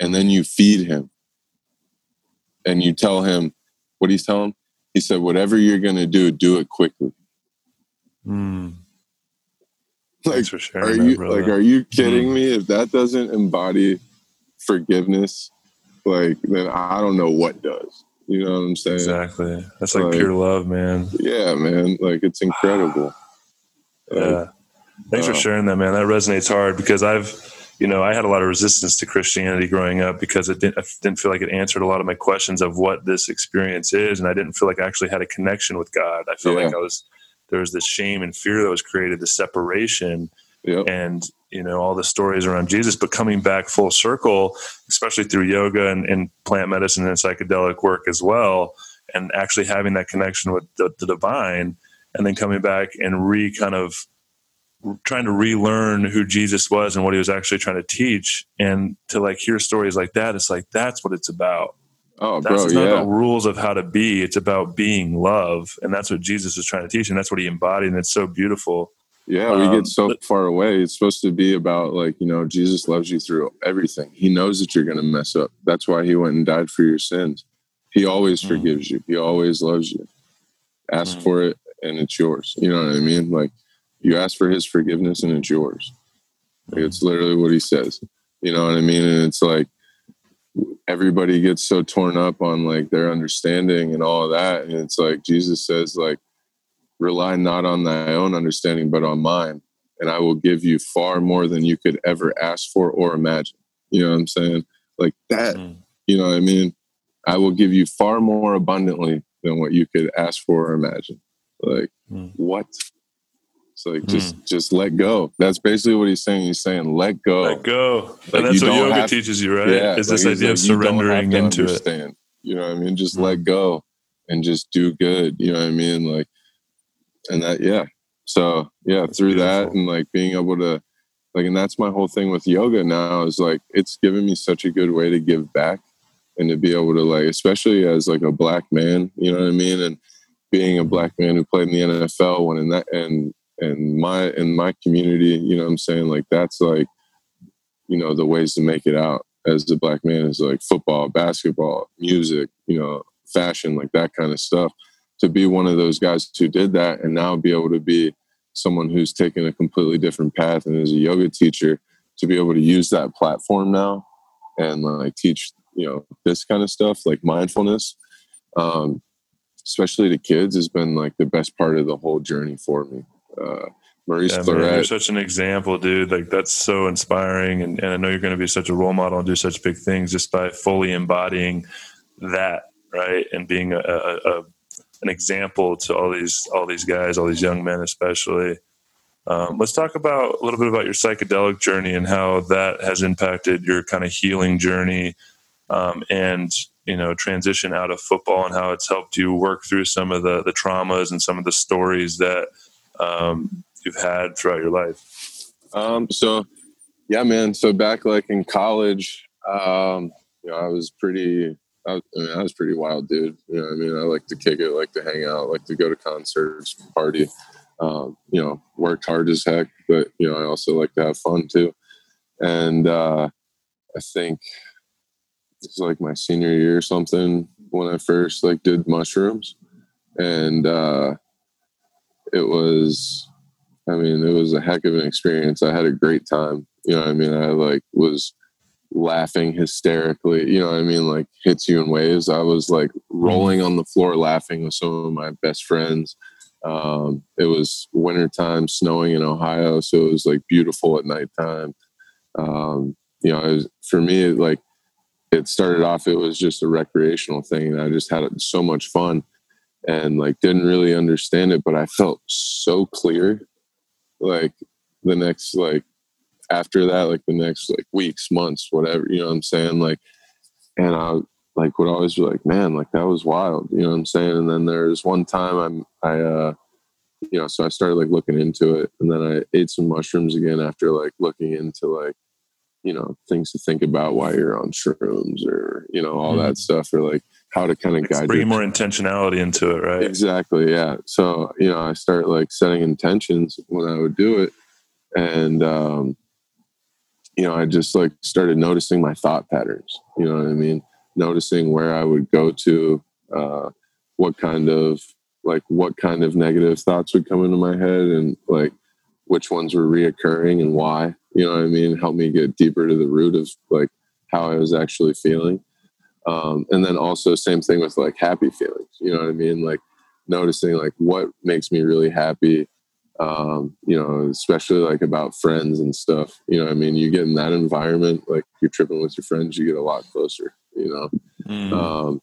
and then you feed him and you tell him what he's telling. He said, whatever you're going to do, do it quickly. Mm like are you that, like are you kidding mm-hmm. me? If that doesn't embody forgiveness like then i don't know what does. You know what i'm saying? Exactly. That's like, like pure love man. Yeah man. Like it's incredible. [sighs] Yeah. Like, thanks uh, for sharing that man. That resonates hard because i've you know i had a lot of resistance to christianity growing up because it didn't, I didn't feel like it answered a lot of my questions of what this experience is and i didn't feel like i actually had a connection with god i felt yeah. like i was there was this shame and fear that was created, the separation, yep. and you know all the stories around Jesus. But coming back full circle, especially through yoga and, and plant medicine and psychedelic work as well, and actually having that connection with the, the divine, and then coming back and re kind of trying to relearn who Jesus was and what he was actually trying to teach, and to like hear stories like that, it's like that's what it's about. Oh, that's, bro, it's not yeah. about rules of how to be. It's about being love, and that's what Jesus is trying to teach, and that's what he embodied, and it's so beautiful. Yeah, we um, get so but, far away. It's supposed to be about like you know Jesus loves you through everything. He knows that you're going to mess up. That's why he went and died for your sins. He always mm. forgives you. He always loves you. Ask mm. for it, and it's yours. You know what I mean? Like you ask for His forgiveness, and it's yours. Like, it's literally what He says. You know what I mean? And it's like everybody gets so torn up on like their understanding and all of that and it's like jesus says like rely not on thy own understanding but on mine and i will give you far more than you could ever ask for or imagine you know what i'm saying like that mm. you know what i mean i will give you far more abundantly than what you could ask for or imagine like mm. what so like just hmm. just let go. That's basically what he's saying. He's saying let go. Let go. Like and that's what yoga have, teaches you, right? Yeah, is this like idea like, of surrendering into understand. it. You know what I mean? Just mm. let go and just do good. You know what I mean? Like and that yeah. So yeah, that's through beautiful. that and like being able to like and that's my whole thing with yoga now is like it's given me such a good way to give back and to be able to like especially as like a black man, you know what I mean? And being a black man who played in the NFL when in that and and my in my community you know i'm saying? Like that's like you know the ways to make it out as a black man is like football basketball music you know fashion like that kind of stuff. To be one of those guys who did that and now be able to be someone who's taken a completely different path and is a yoga teacher to be able to use that platform now and like teach you know this kind of stuff like mindfulness um, especially to kids has been like the best part of the whole journey for me uh, Maurice yeah, Man, you're such an example, dude. Like that's so inspiring, and, and I know you're going to be such a role model and do such big things just by fully embodying that, right, and being a, a, a an example to all these all these guys, all these young men, especially. Um, let's talk about a little bit about your psychedelic journey and how that has impacted your kind of healing journey, um, and you know transition out of football and how it's helped you work through some of the the traumas and some of the stories that um, you've had throughout your life? Um, so, yeah, man. So back like in college, um, you know, I was pretty. I, was, I, mean, I was pretty wild, dude. You know, I mean, I like to kick it, like to hang out, like to go to concerts, party. Um, you know, worked hard as heck, but you know, I also like to have fun too. And uh, I think it's like my senior year or something when I first like did mushrooms, and uh, it was, I mean, it was a heck of an experience. I had a great time. You know, I mean, I like was laughing hysterically. You know, I mean, like hits you in waves. I was like rolling on the floor laughing with some of my best friends. Um, it was wintertime, snowing in Ohio, so it was like beautiful at nighttime. Um, you know, was, for me, like it started off, it was just a recreational thing, and I just had so much fun, and like didn't really understand it, but I felt so clear. Like the next, like after that, like the next like weeks, months, whatever, you know what I'm saying? Like, and I like would always be like, man, like that was wild, you know what I'm saying? And then there's one time I'm, I, uh, you know, so I started like looking into it, and then I ate some mushrooms again after like looking into like you know things to think about while you're on shrooms or you know all mm that stuff or like how to kind of like guide bring more intentionality into it right exactly yeah so you know i start like setting intentions when i would do it and um you know i just like started noticing my thought patterns you know what i mean noticing where i would go to uh what kind of like what kind of negative thoughts would come into my head and like which ones were reoccurring and why you know what I mean? Help me get deeper to the root of like how I was actually feeling. Um, and then also same thing with like happy feelings, you know what I mean? Like noticing like what makes me really happy. Um, you know, especially like about friends and stuff, you know I mean? You get in that environment, like you're tripping with your friends, you get a lot closer, you know? Mm. Um,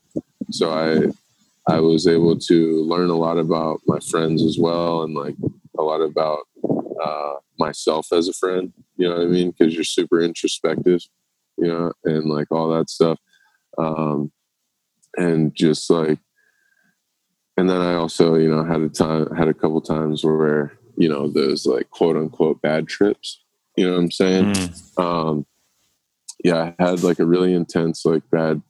so I, I was able to learn a lot about my friends as well. And like a lot about, uh, myself as a friend, you know what I mean? Because you're super introspective, you know, and like all that stuff. Um, and just like, and then I also, you know, had a time, had a couple times where, you know, those like quote unquote bad trips, you know what I'm saying? Mm. Um, yeah, I had like a really intense, like bad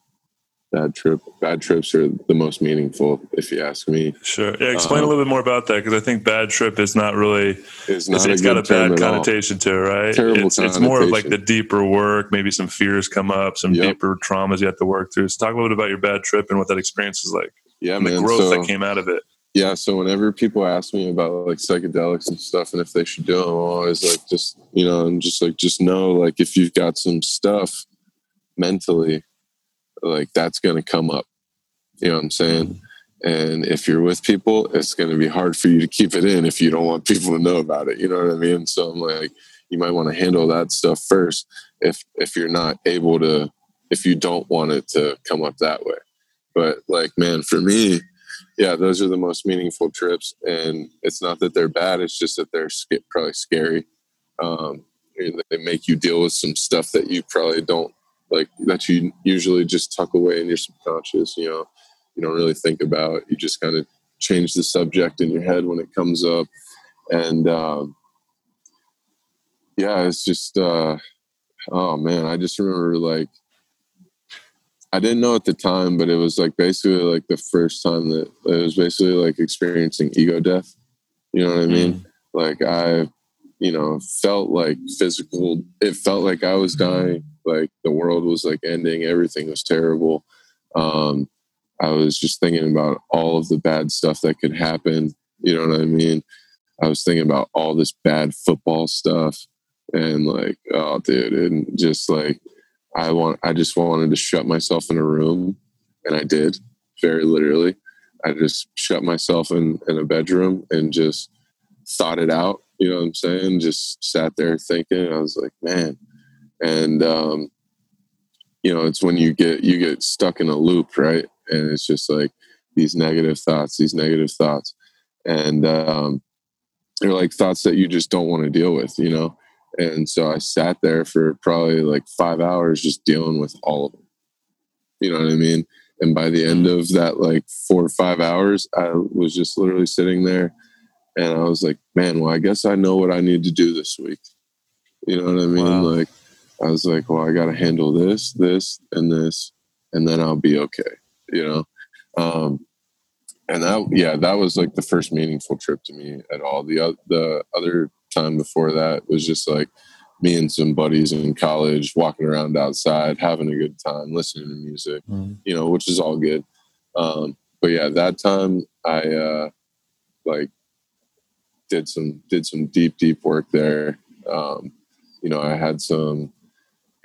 bad trip bad trips are the most meaningful if you ask me. Sure. Yeah explain um, a little bit more about that because i think bad trip is not really it's, not it's, it's got a bad connotation to it right? Terrible it's, it's more of like the deeper work maybe some fears come up some yep. deeper traumas you have to work through. So talk a little bit about your bad trip and what that experience is like yeah and man. the growth so, that came out of it. Yeah so whenever people ask me about like psychedelics and stuff and if they should do them i'm always like just you know i'm just like just know like if you've got some stuff mentally like that's going to come up. You know what I'm saying? And if you're with people, it's going to be hard for you to keep it in if you don't want people to know about it. You know what I mean? So I'm like, you might want to handle that stuff first if if you're not able to if you don't want it to come up that way. But like, man, for me, yeah, those are the most meaningful trips. And it's not that they're bad; it's just that they're probably scary. Um, they make you deal with some stuff that you probably don't like that you usually just tuck away in your subconscious you know? You don't really think about you just kind of change the subject in your head when it comes up. And um, yeah it's just uh, oh man i just remember like i didn't know at the time but it was like basically like the first time that it was basically like experiencing ego death. You know what i mean? Mm. like i you know felt like physical it felt like i was dying like the world was like ending everything was terrible. Um i was just thinking about all of the bad stuff that could happen you know what i mean? I was thinking about all this bad football stuff and like oh dude and just like i want i just wanted to shut myself in a room and i did very literally. I just shut myself in in a bedroom and just thought it out you know what i'm saying? Just sat there thinking i was like man and um, you know it's when you get you get stuck in a loop right? And it's just like these negative thoughts these negative thoughts. And um, they're like thoughts that you just don't want to deal with you know? And so i sat there for probably like five hours just dealing with all of them you know what i mean? And by the end of that like four or five hours i was just literally sitting there and i was like man well i guess i know what i need to do this week. You know what i mean? Wow. like I was like, well, I got to handle this, this, and this, and then I'll be okay, you know? Um, and that, yeah, that was like the first meaningful trip to me at all. The, the other time before that was just like me and some buddies in college walking around outside, having a good time, listening to music, mm. you know, which is all good. Um, but yeah, that time I uh, like did some did some deep deep work there. Um, you know, I had some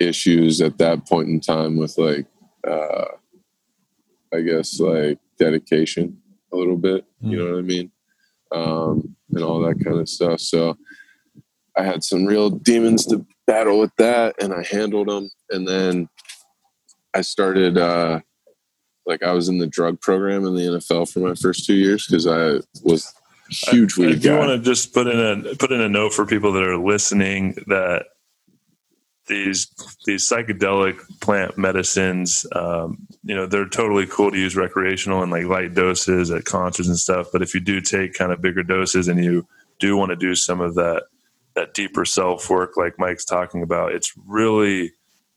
issues at that point in time with like uh, I guess like dedication a little bit. You know what I mean? Um, and all that kind of stuff. So I had some real demons to battle with that, and I handled them. And then I started, uh, like, I was in the drug program in the NFL for my first two years because I was huge weed I, I do want to just put in a put in a note for people that are listening that these these psychedelic plant medicines, um, you know, they're totally cool to use recreational and like light doses at concerts and stuff. But if you do take kind of bigger doses and you do want to do some of that that deeper self work like Mike's talking about, it's really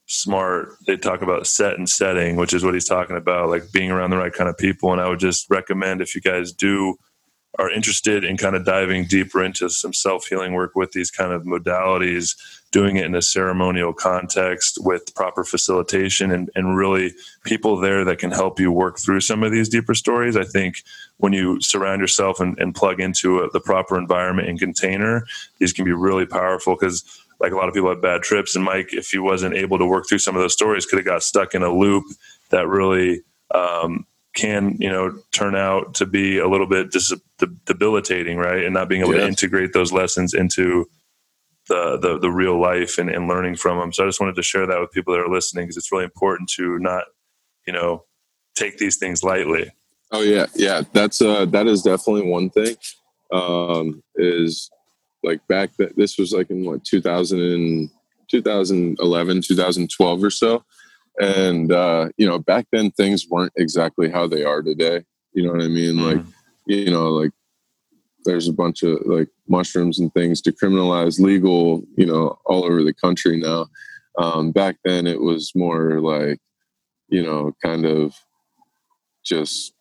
smart. They talk about set and setting, which is what he's talking about, like being around the right kind of people. And I would just recommend if you guys do are interested in kind of diving deeper into some self healing work with these kind of modalities, doing it in a ceremonial context with proper facilitation and, and really people there that can help you work through some of these deeper stories. I think when you surround yourself and, and plug into a, the proper environment and container, these can be really powerful because like a lot of people have bad trips and Mike, if he wasn't able to work through some of those stories, could have got stuck in a loop that really um, can you know turn out to be a little bit dis- debilitating, right? And not being able to integrate those lessons into the, the the real life and, and learning from them. So I just wanted to share that with people that are listening because it's really important to not you know take these things lightly. Oh yeah, yeah. That's uh that is definitely one thing. Um, is like back that this was like in what 2000 and 2011 2012 or so and uh, you know back then things weren't exactly how they are today you know what i mean mm. like you know like there's a bunch of like mushrooms and things decriminalized legal you know all over the country now um, back then it was more like you know kind of just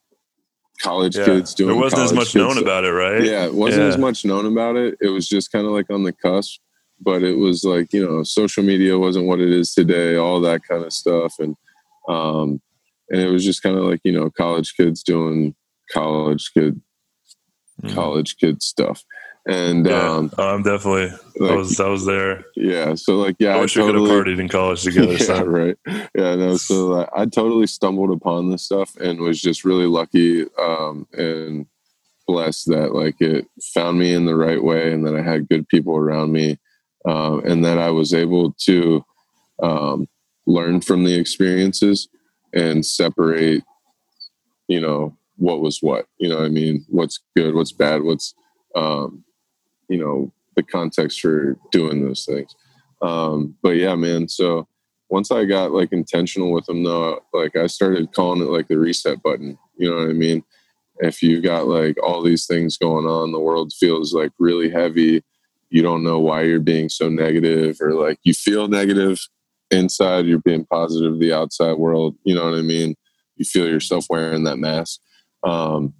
college yeah. kids doing it. there wasn't as much known stuff. about it right yeah it wasn't yeah. as much known about it it was just kind of like on the cusp but it was like you know social media wasn't what it is today all that kind of stuff. And um and it was just kind of like you know college kids doing college kid mm. college kid stuff. And yeah, um i'm definitely. Like, i was i was there. Yeah so like yeah i wish I totally, we could have partied in college together [laughs] yeah so. right. Yeah no so like, i totally stumbled upon this stuff and was just really lucky um and blessed that like it found me in the right way and that i had good people around me uh, and that I was able to um, learn from the experiences and separate, you know, what was what. You know, I mean, what's good, what's bad, what's, um, you know, the context for doing those things. Um, but yeah, man. So once I got like intentional with them, though, like I started calling it like the reset button. You know what I mean? If you've got like all these things going on, the world feels like really heavy you don't know why you're being so negative or like you feel negative inside you're being positive the outside world you know what i mean? You feel yourself wearing that mask. Um,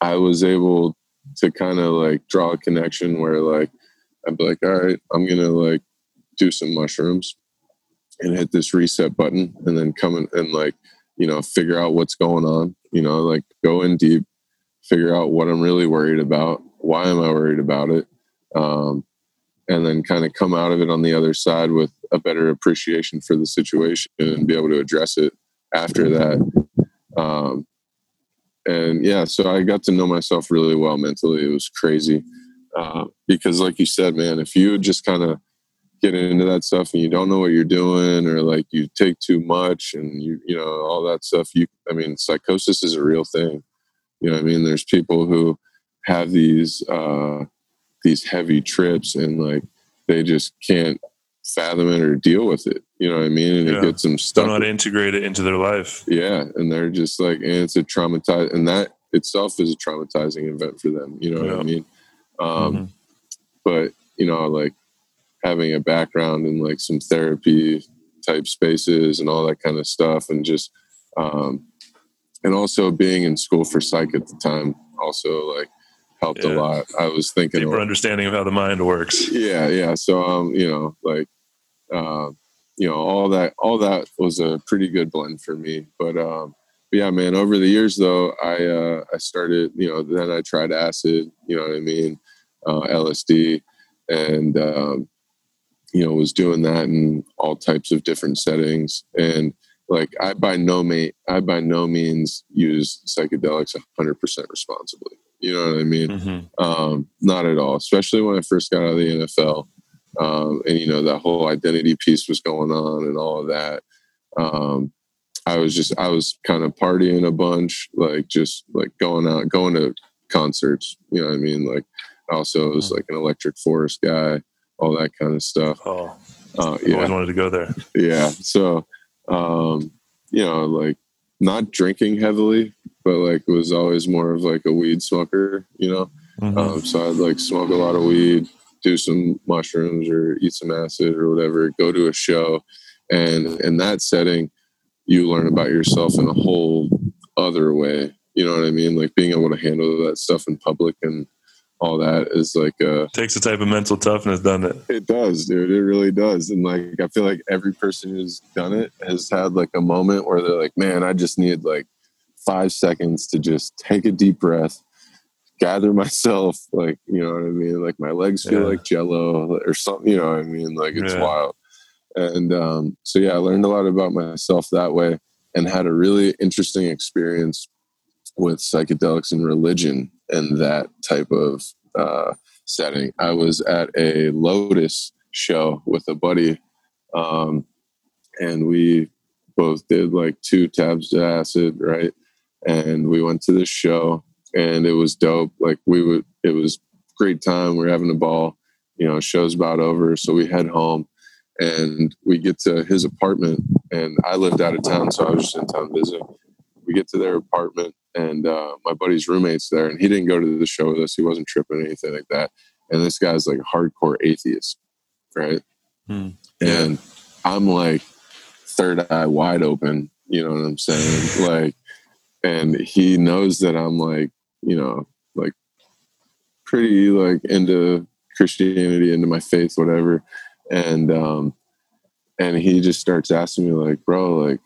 i was able to kind of like draw a connection where like i'd be like all right i'm gonna like do some mushrooms and hit this reset button and then come in and like you know figure out what's going on you know like go in deep figure out what i'm really worried about why am i worried about it um, and then kind of come out of it on the other side with a better appreciation for the situation and be able to address it after that. Um, and yeah, so I got to know myself really well mentally. It was crazy uh, because, like you said, man, if you just kind of get into that stuff and you don't know what you're doing, or like you take too much and you you know all that stuff, you I mean, psychosis is a real thing. You know, I mean, there's people who have these. Uh, these heavy trips and like they just can't fathom it or deal with it. You know what I mean? And yeah. it gets them stuck. Don't know how to integrate it into their life. Yeah. And they're just like, and it's a traumatized, and that itself is a traumatizing event for them. You know yeah. what I mean? Um, mm-hmm. But, you know, like having a background in like some therapy type spaces and all that kind of stuff and just, um, and also being in school for psych at the time also like helped yeah. a lot. I was thinking deeper understanding of how the mind works. Yeah, yeah. So um, you know, like uh, you know, all that all that was a pretty good blend for me. But um but yeah, man, over the years though, I uh I started, you know, then I tried acid, you know what I mean, uh LSD and um you know, was doing that in all types of different settings and like I by no mean I by no means use psychedelics 100% responsibly. You know what I mean? Mm-hmm. Um, not at all. Especially when I first got out of the NFL, um, and you know that whole identity piece was going on and all of that. Um, I was just I was kind of partying a bunch, like just like going out, going to concerts. You know what I mean? Like also was mm-hmm. like an Electric Forest guy, all that kind of stuff. Oh, uh, yeah, always wanted to go there. Yeah, so um, you know, like not drinking heavily, but like was always more of like a weed smoker, you know. Mm-hmm. Um, so I'd like smoke a lot of weed, do some mushrooms or eat some acid or whatever, go to a show, and in that setting, you learn about yourself in a whole other way. You know what I mean? Like being able to handle that stuff in public and all that is like uh takes a type of mental toughness doesn't it it does dude it really does and like i feel like every person who's done it has had like a moment where they're like man i just need like five seconds to just take a deep breath gather myself like you know what i mean like my legs feel yeah. like jello or something you know what i mean like it's yeah. wild and um so yeah i learned a lot about myself that way and had a really interesting experience with psychedelics and religion and that type of uh, setting. I was at a Lotus show with a buddy, um, and we both did like two tabs of acid, right? And we went to this show, and it was dope. Like we would, it was great time. We are having a ball. You know, show's about over, so we head home, and we get to his apartment. And I lived out of town, so I was just in town visiting. We get to their apartment, and uh, my buddy's roommates there, and he didn't go to the show with us. He wasn't tripping or anything like that. And this guy's like a hardcore atheist, right? Hmm. And I'm like third eye wide open. You know what I'm saying? like, and he knows that I'm like, you know, like pretty like into Christianity, into my faith, whatever. And um, and he just starts asking me like, bro, like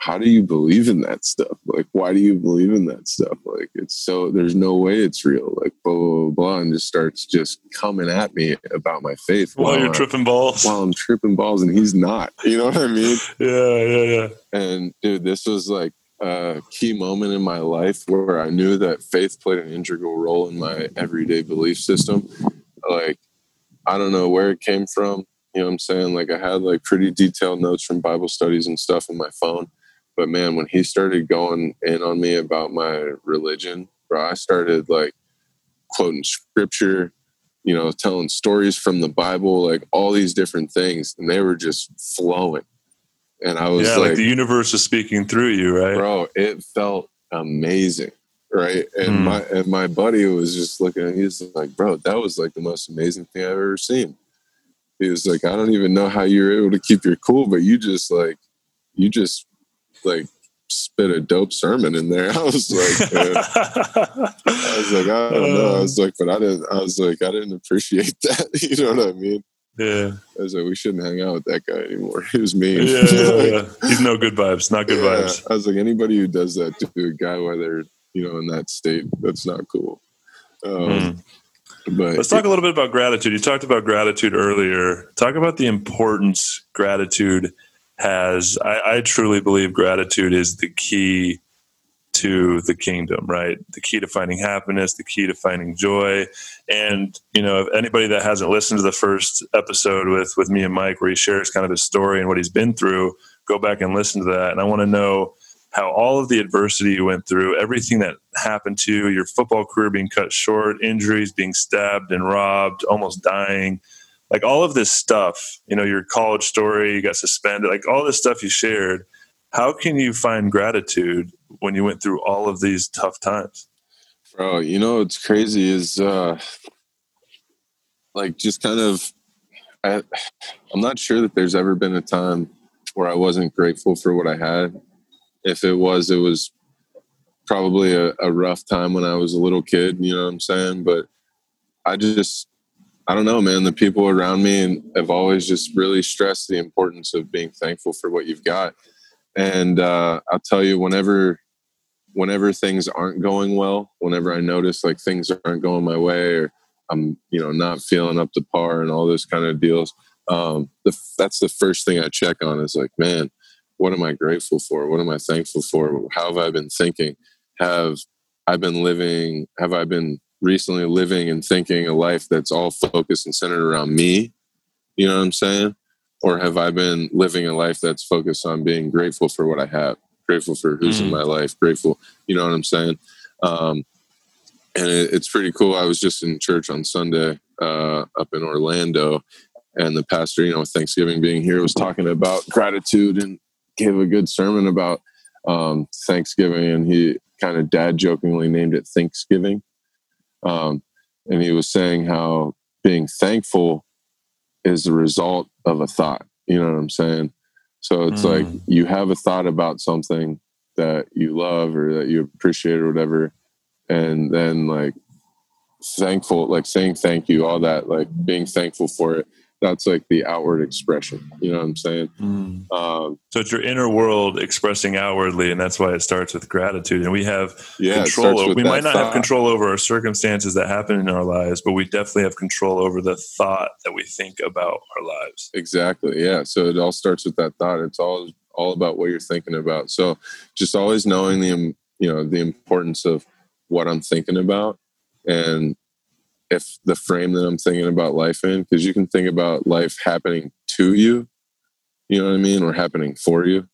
how do you believe in that stuff? Like, why do you believe in that stuff? Like, it's so, there's no way it's real. Like, blah, blah, blah, and just starts just coming at me about my faith. While, while you're I'm, tripping balls. While I'm tripping balls and he's not. You know what I mean? [laughs] yeah, yeah, yeah. And dude, this was like a key moment in my life where I knew that faith played an integral role in my everyday belief system. Like, I don't know where it came from. You know what I'm saying? Like I had like pretty detailed notes from Bible studies and stuff in my phone but man, when he started going in on me about my religion, bro, I started like quoting scripture, you know, telling stories from the Bible, like all these different things, and they were just flowing. And I was yeah, like, like the universe is speaking through you, right? Bro, it felt amazing, right? And mm. my and my buddy was just looking, at he's like, bro, that was like the most amazing thing I've ever seen. He was like, I don't even know how you're able to keep your cool, but you just like, you just like spit a dope sermon in there. [laughs] I was like, [laughs] I was like, I don't know. I was like, but I didn't. I was like, I didn't appreciate [laughs] that. you know what I mean? Yeah. I was like, we shouldn't hang out with that guy anymore. [laughs] He was mean. Yeah, [laughs] like, yeah, he's no good vibes. Not good yeah. vibes. I was like, anybody who does that to a guy while they're you know in that state, that's not cool. Um, mm. But let's talk a little bit about gratitude. You talked about gratitude earlier. Talk about the importance gratitude has I, I truly believe gratitude is the key to the kingdom, right? The key to finding happiness, the key to finding joy. And, you know, if anybody that hasn't listened to the first episode with with me and Mike where he shares kind of his story and what he's been through, go back and listen to that. And I want to know how all of the adversity you went through, everything that happened to you, your football career being cut short, injuries, being stabbed and robbed, almost dying, like all of this stuff, you know, your college story, you got suspended, like all this stuff you shared. How can you find gratitude when you went through all of these tough times? Bro, you know what's crazy is uh like just kind of I I'm not sure that there's ever been a time where I wasn't grateful for what I had. If it was, it was probably a, a rough time when I was a little kid, you know what I'm saying? But I just, I don't know, man. The people around me have always just really stressed the importance of being thankful for what you've got. And uh, I'll tell you, whenever, whenever things aren't going well, whenever I notice like things aren't going my way, or I'm, you know, not feeling up to par and all those kind of deals, um, the, that's the first thing I check on is like, man, what am I grateful for? What am I thankful for? How have I been thinking? Have I been living? Have I been recently living and thinking a life that's all focused and centered around me? You know what I'm saying? Or have I been living a life that's focused on being grateful for what I have, grateful for who's mm. in my life, grateful, you know what I'm saying? Um, and it, it's pretty cool. I was just in church on Sunday uh, up in Orlando, and the pastor, you know, Thanksgiving being here, was talking about gratitude and gave a good sermon about um, Thanksgiving, and he kind of dad jokingly named it Thanksgiving. Um, and he was saying how being thankful is the result of a thought. You know what I'm saying? So it's mm. like you have a thought about something that you love or that you appreciate or whatever, and then like thankful, like saying thank you, all that, like being thankful for it that's like the outward expression. You know what I'm saying? Mm. Um, so it's your inner world expressing outwardly, and that's why it starts with gratitude. And we have yeah, control. Over, we might not thought. have control over our circumstances that happen in our lives, but we definitely have control over the thought that we think about our lives. Exactly. Yeah. So it all starts with that thought. It's all all about what you're thinking about. So just always knowing the you know the importance of what I'm thinking about and if the frame that I'm thinking about life in, because you can think about life happening to you, you know what I mean, or happening for you.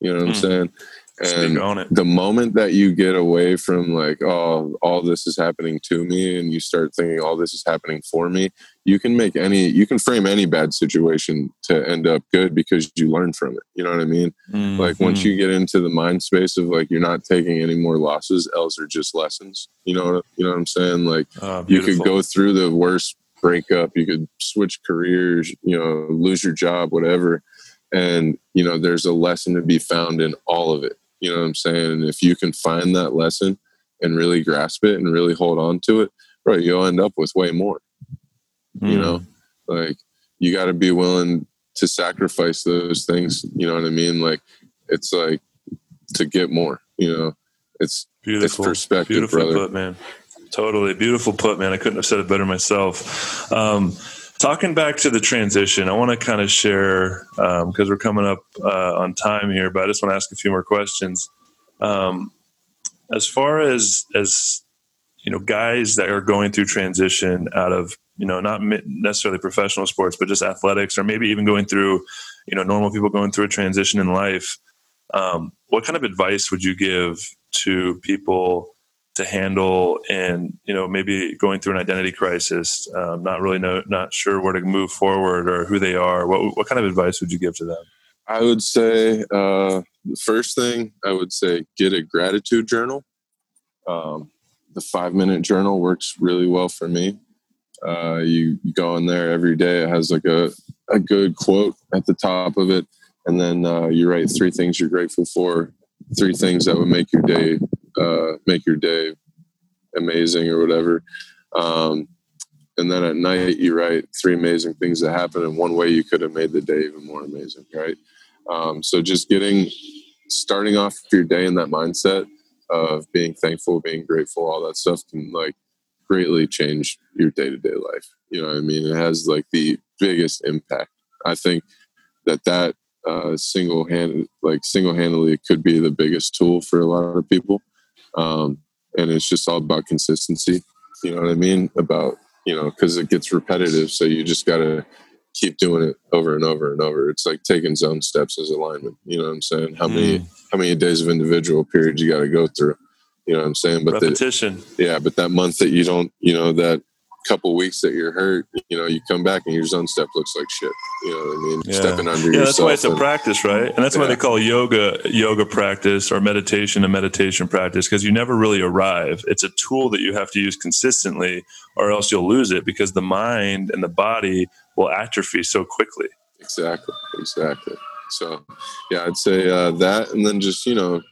You know what mm. I'm hmm. saying? And on it. the moment that you get away from like, oh, all this is happening to me, and you start thinking all this is happening for me, you can make any, you can frame any bad situation to end up good because you learn from it. You know what I mean? Mm-hmm. Like once hmm. you get into the mind space of like you're not taking any more losses, else are just lessons. You know, you know what I'm saying? Like oh, you could go through the worst breakup, you could switch careers, you know, lose your job, whatever. And, you know, there's a lesson to be found in all of it you know what I'm saying? And if you can find that lesson and really grasp it and really hold on to it, right, you'll end up with way more. Mm. You know, like you got to be willing to sacrifice those things. You know what I mean? Like it's like to get more. You know, it's beautiful it's perspective, beautiful brother. put, man. Totally beautiful put, man. I couldn't have said it better myself. Um, talking back to the transition, I want to kind of share because um, we're coming up uh, on time here, but I just want to ask a few more questions. Um, as far as as you know, guys that are going through transition out of you know not necessarily professional sports, but just athletics, or maybe even going through you know normal people going through a transition in life. Um, what kind of advice would you give to people? To handle and you know maybe going through an identity crisis um, not really know not sure where to move forward or who they are. What, what kind of advice would you give to them? I would say uh, the first thing i would say get a gratitude journal. Um, the five minute journal works really well for me. Uh, you, go in there every day it has like a, a good quote at the top of it and then uh, you write three things you're grateful for three things that would make your day uh, make your day amazing or whatever. Um, and then at night you write three amazing things that happened in one way you could have made the day even more amazing, right? Um, so just getting starting off your day in that mindset of being thankful, being grateful, all that stuff can like greatly change your day to day life. You know what I mean? It has like the biggest impact. I think that that uh, single handed, like single handedly, could be the biggest tool for a lot of people. Um, and it's just all about consistency. You know what I mean? About, you know, because it gets repetitive. So you just got to keep doing it over and over and over. It's like taking zone steps as alignment. You know what I'm saying? How mm. many how many days of individual periods you got to go through? You know what I'm saying? But repetition. The, yeah, but that month that you don't, you know, that couple weeks that you're hurt, you know, you come back and your zone step looks like shit. You know what I mean? Yeah. Stepping under yeah, that's why it's a practice, right? And that's yeah. why they call yoga yoga practice or meditation a meditation practice because you never really arrive. It's a tool that you have to use consistently or else you'll lose it because the mind and the body will atrophy so quickly. Exactly. Exactly. So, yeah, I'd say uh, that, and then just you know,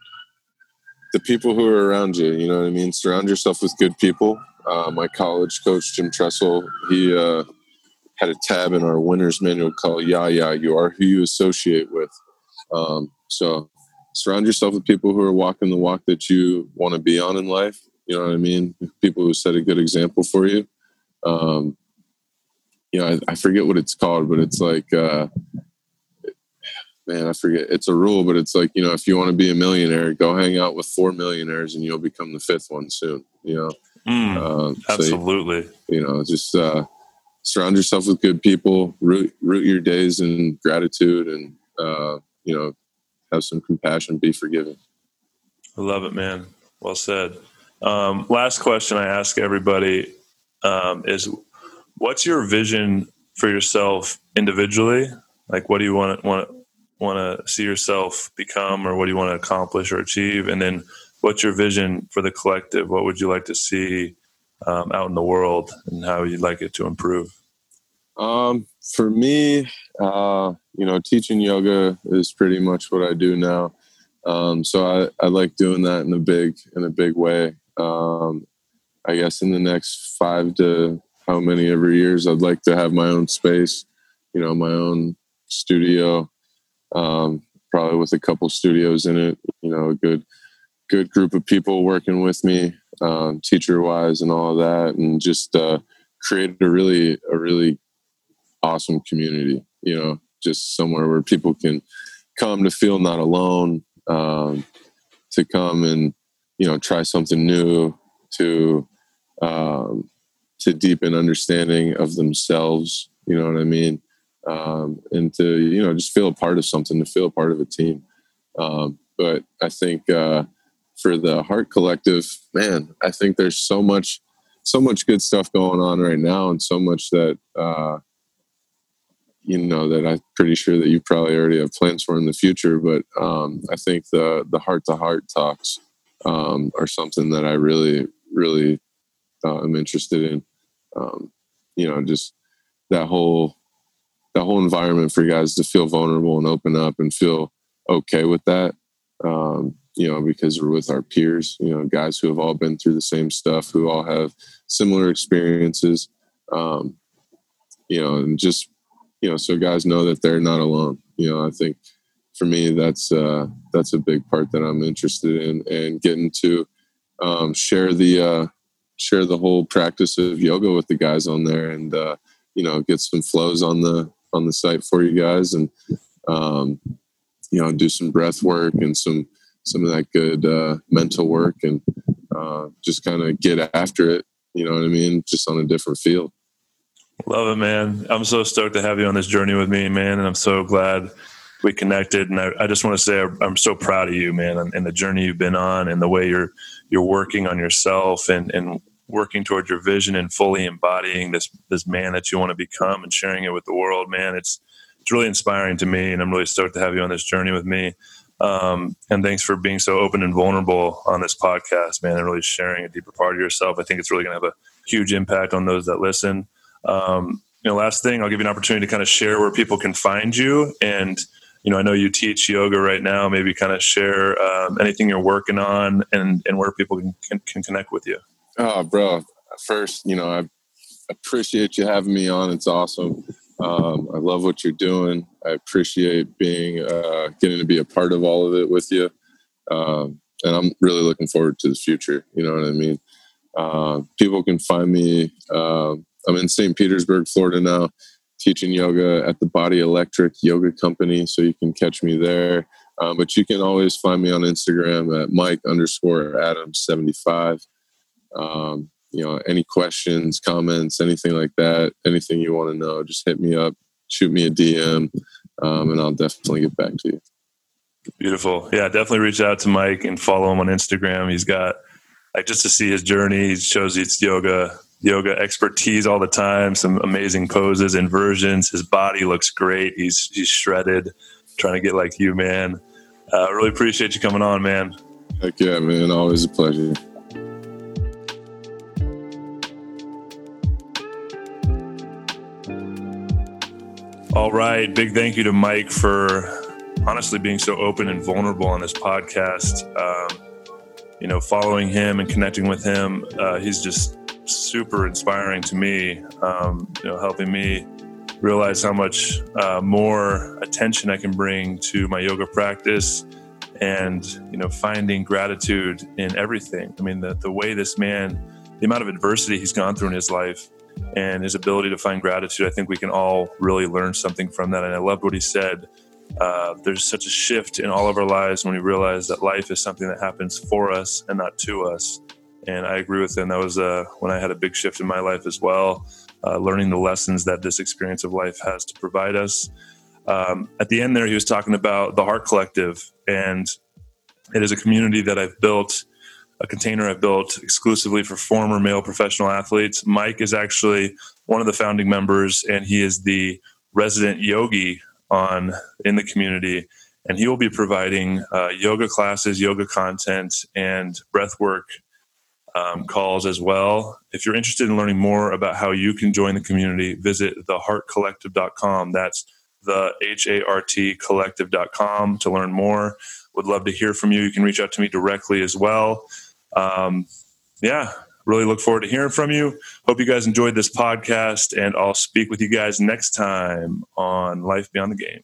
the people who are around you. You know what I mean. Surround yourself with good people. Uh, my college coach Jim Tressel, he uh, had a tab in our winner's manual called "Yeah, yeah, you are who you associate with." Um, so surround yourself with people who are walking the walk that you want to be on in life. You know what I mean? People who set a good example for you. Um, you know, I, I, forget what it's called, but it's like, uh, man, I forget. It's a rule, but it's like, you know, if you want to be a millionaire, go hang out with four millionaires and you'll become the fifth one soon, you know? Mm, uh, absolutely. So, you know, just uh, surround yourself with good people, root, root your days in gratitude and, uh, you know, have some compassion, be forgiving. I love it, man. Well said. Um, last question I ask everybody um, is what's your vision for yourself individually? Like, what do you want want want to see yourself become, or what do you want to accomplish or achieve? And then, what's your vision for the collective? What would you like to see um, out in the world, and how you'd like it to improve? Um, for me, uh, you know, teaching yoga is pretty much what I do now. Um, so I, I like doing that in a big in a big way. Um, I guess in the next five to how many every years, I'd like to have my own space, you know, my own studio, um, probably with a couple studios in it. You know, a good good group of people working with me, um, teacher wise, and all that, and just uh, create a really a really awesome community. You know, just somewhere where people can come to feel not alone, um, to come and you know try something new, to um, to deepen understanding of themselves. You know what I mean? Um, and to you know just feel a part of something, to feel a part of a team. Um, but I think uh, for the Hart Collective, man, I think there's so much, so much good stuff going on right now, and so much that uh, you know that I'm pretty sure that you probably already have plans for in the future. But um, I think the the heart to heart talks um, are something that I really really uh, am interested in. Um, you know, just that whole that whole environment for you guys to feel vulnerable and open up and feel okay with that. Um, you know, because we're with our peers, you know, guys who have all been through the same stuff, who all have similar experiences. Um, you know, and just you know, so guys know that they're not alone. You know, I think for me, that's uh, that's a big part that I'm interested in, and getting to um, share the uh, share the whole practice of yoga with the guys on there, and uh, you know, get some flows on the on the site for you guys, and um, you know, do some breath work and some some of that good uh, mental work, and uh, just kind of get after it. You know what I mean? Just on a different field. Love it, man. I'm so stoked to have you on this journey with me, man. And I'm so glad we connected. And I, I just want to say I'm so proud of you, man, and, and, the journey you've been on and the way you're you're working on yourself and, and working towards your vision and fully embodying this this man that you want to become and sharing it with the world, man. It's it's really inspiring to me, and I'm really stoked to have you on this journey with me. Um, and thanks for being so open and vulnerable on this podcast, man, and really sharing a deeper part of yourself. I think it's really going to have a huge impact on those that listen. Um, you know, last thing, I'll give you an opportunity to kind of share where people can find you. And, you know, I know you teach yoga right now. Maybe kind of share um, anything you're working on and, and where people can, can, can connect with you. Oh, bro. First, you know, I appreciate you having me on. It's awesome. Um, I love what you're doing. I appreciate being uh, getting to be a part of all of it with you, um, and I'm really looking forward to the future. You know what I mean? Uh, people can find me uh, I'm in St. Petersburg, Florida now, teaching yoga at the Body Electric Yoga Company. So you can catch me there. Um, but you can always find me on Instagram at Mike underscore Adam 75. Um, you know, any questions, comments, anything like that, anything you want to know, just hit me up, shoot me a DM, um, and I'll definitely get back to you. Beautiful. Yeah, definitely reach out to Mike and follow him on Instagram. He's got like just to see his journey. He shows it's yoga yoga expertise all the time, some amazing poses, inversions. His body looks great. He's he's shredded, trying to get like you, man. I uh, really appreciate you coming on, man. Heck yeah, man. Always a pleasure. All right. Big thank you to Mike for honestly being so open and vulnerable on this podcast. Um, you know, following him and connecting with him, uh, he's just super inspiring to me. Um, you know, helping me realize how much uh, more attention I can bring to my yoga practice, and you know, finding gratitude in everything. I mean, the the way this man, the amount of adversity he's gone through in his life, and his ability to find gratitude. I think we can all really learn something from that. And I loved what he said uh, there's such a shift in all of our lives when we realize that life is something that happens for us and not to us. And I agree with him. That was uh, when I had a big shift in my life as well, uh, learning the lessons that this experience of life has to provide us. Um, at the end there, he was talking about the Hart Collective, and it is a community that I've built, a container I've built exclusively for former male professional athletes. Mike is actually one of the founding members, and he is the resident yogi on in the community, and he will be providing uh, yoga classes, yoga content, and breathwork um, calls as well. If you're interested in learning more about how you can join the community, visit thehartcollective.com. That's the H A R T collective.com to learn more. Would love to hear from you. You can reach out to me directly as well. Um, yeah, really look forward to hearing from you. Hope you guys enjoyed this podcast, and I'll speak with you guys next time on Life Beyond the Game.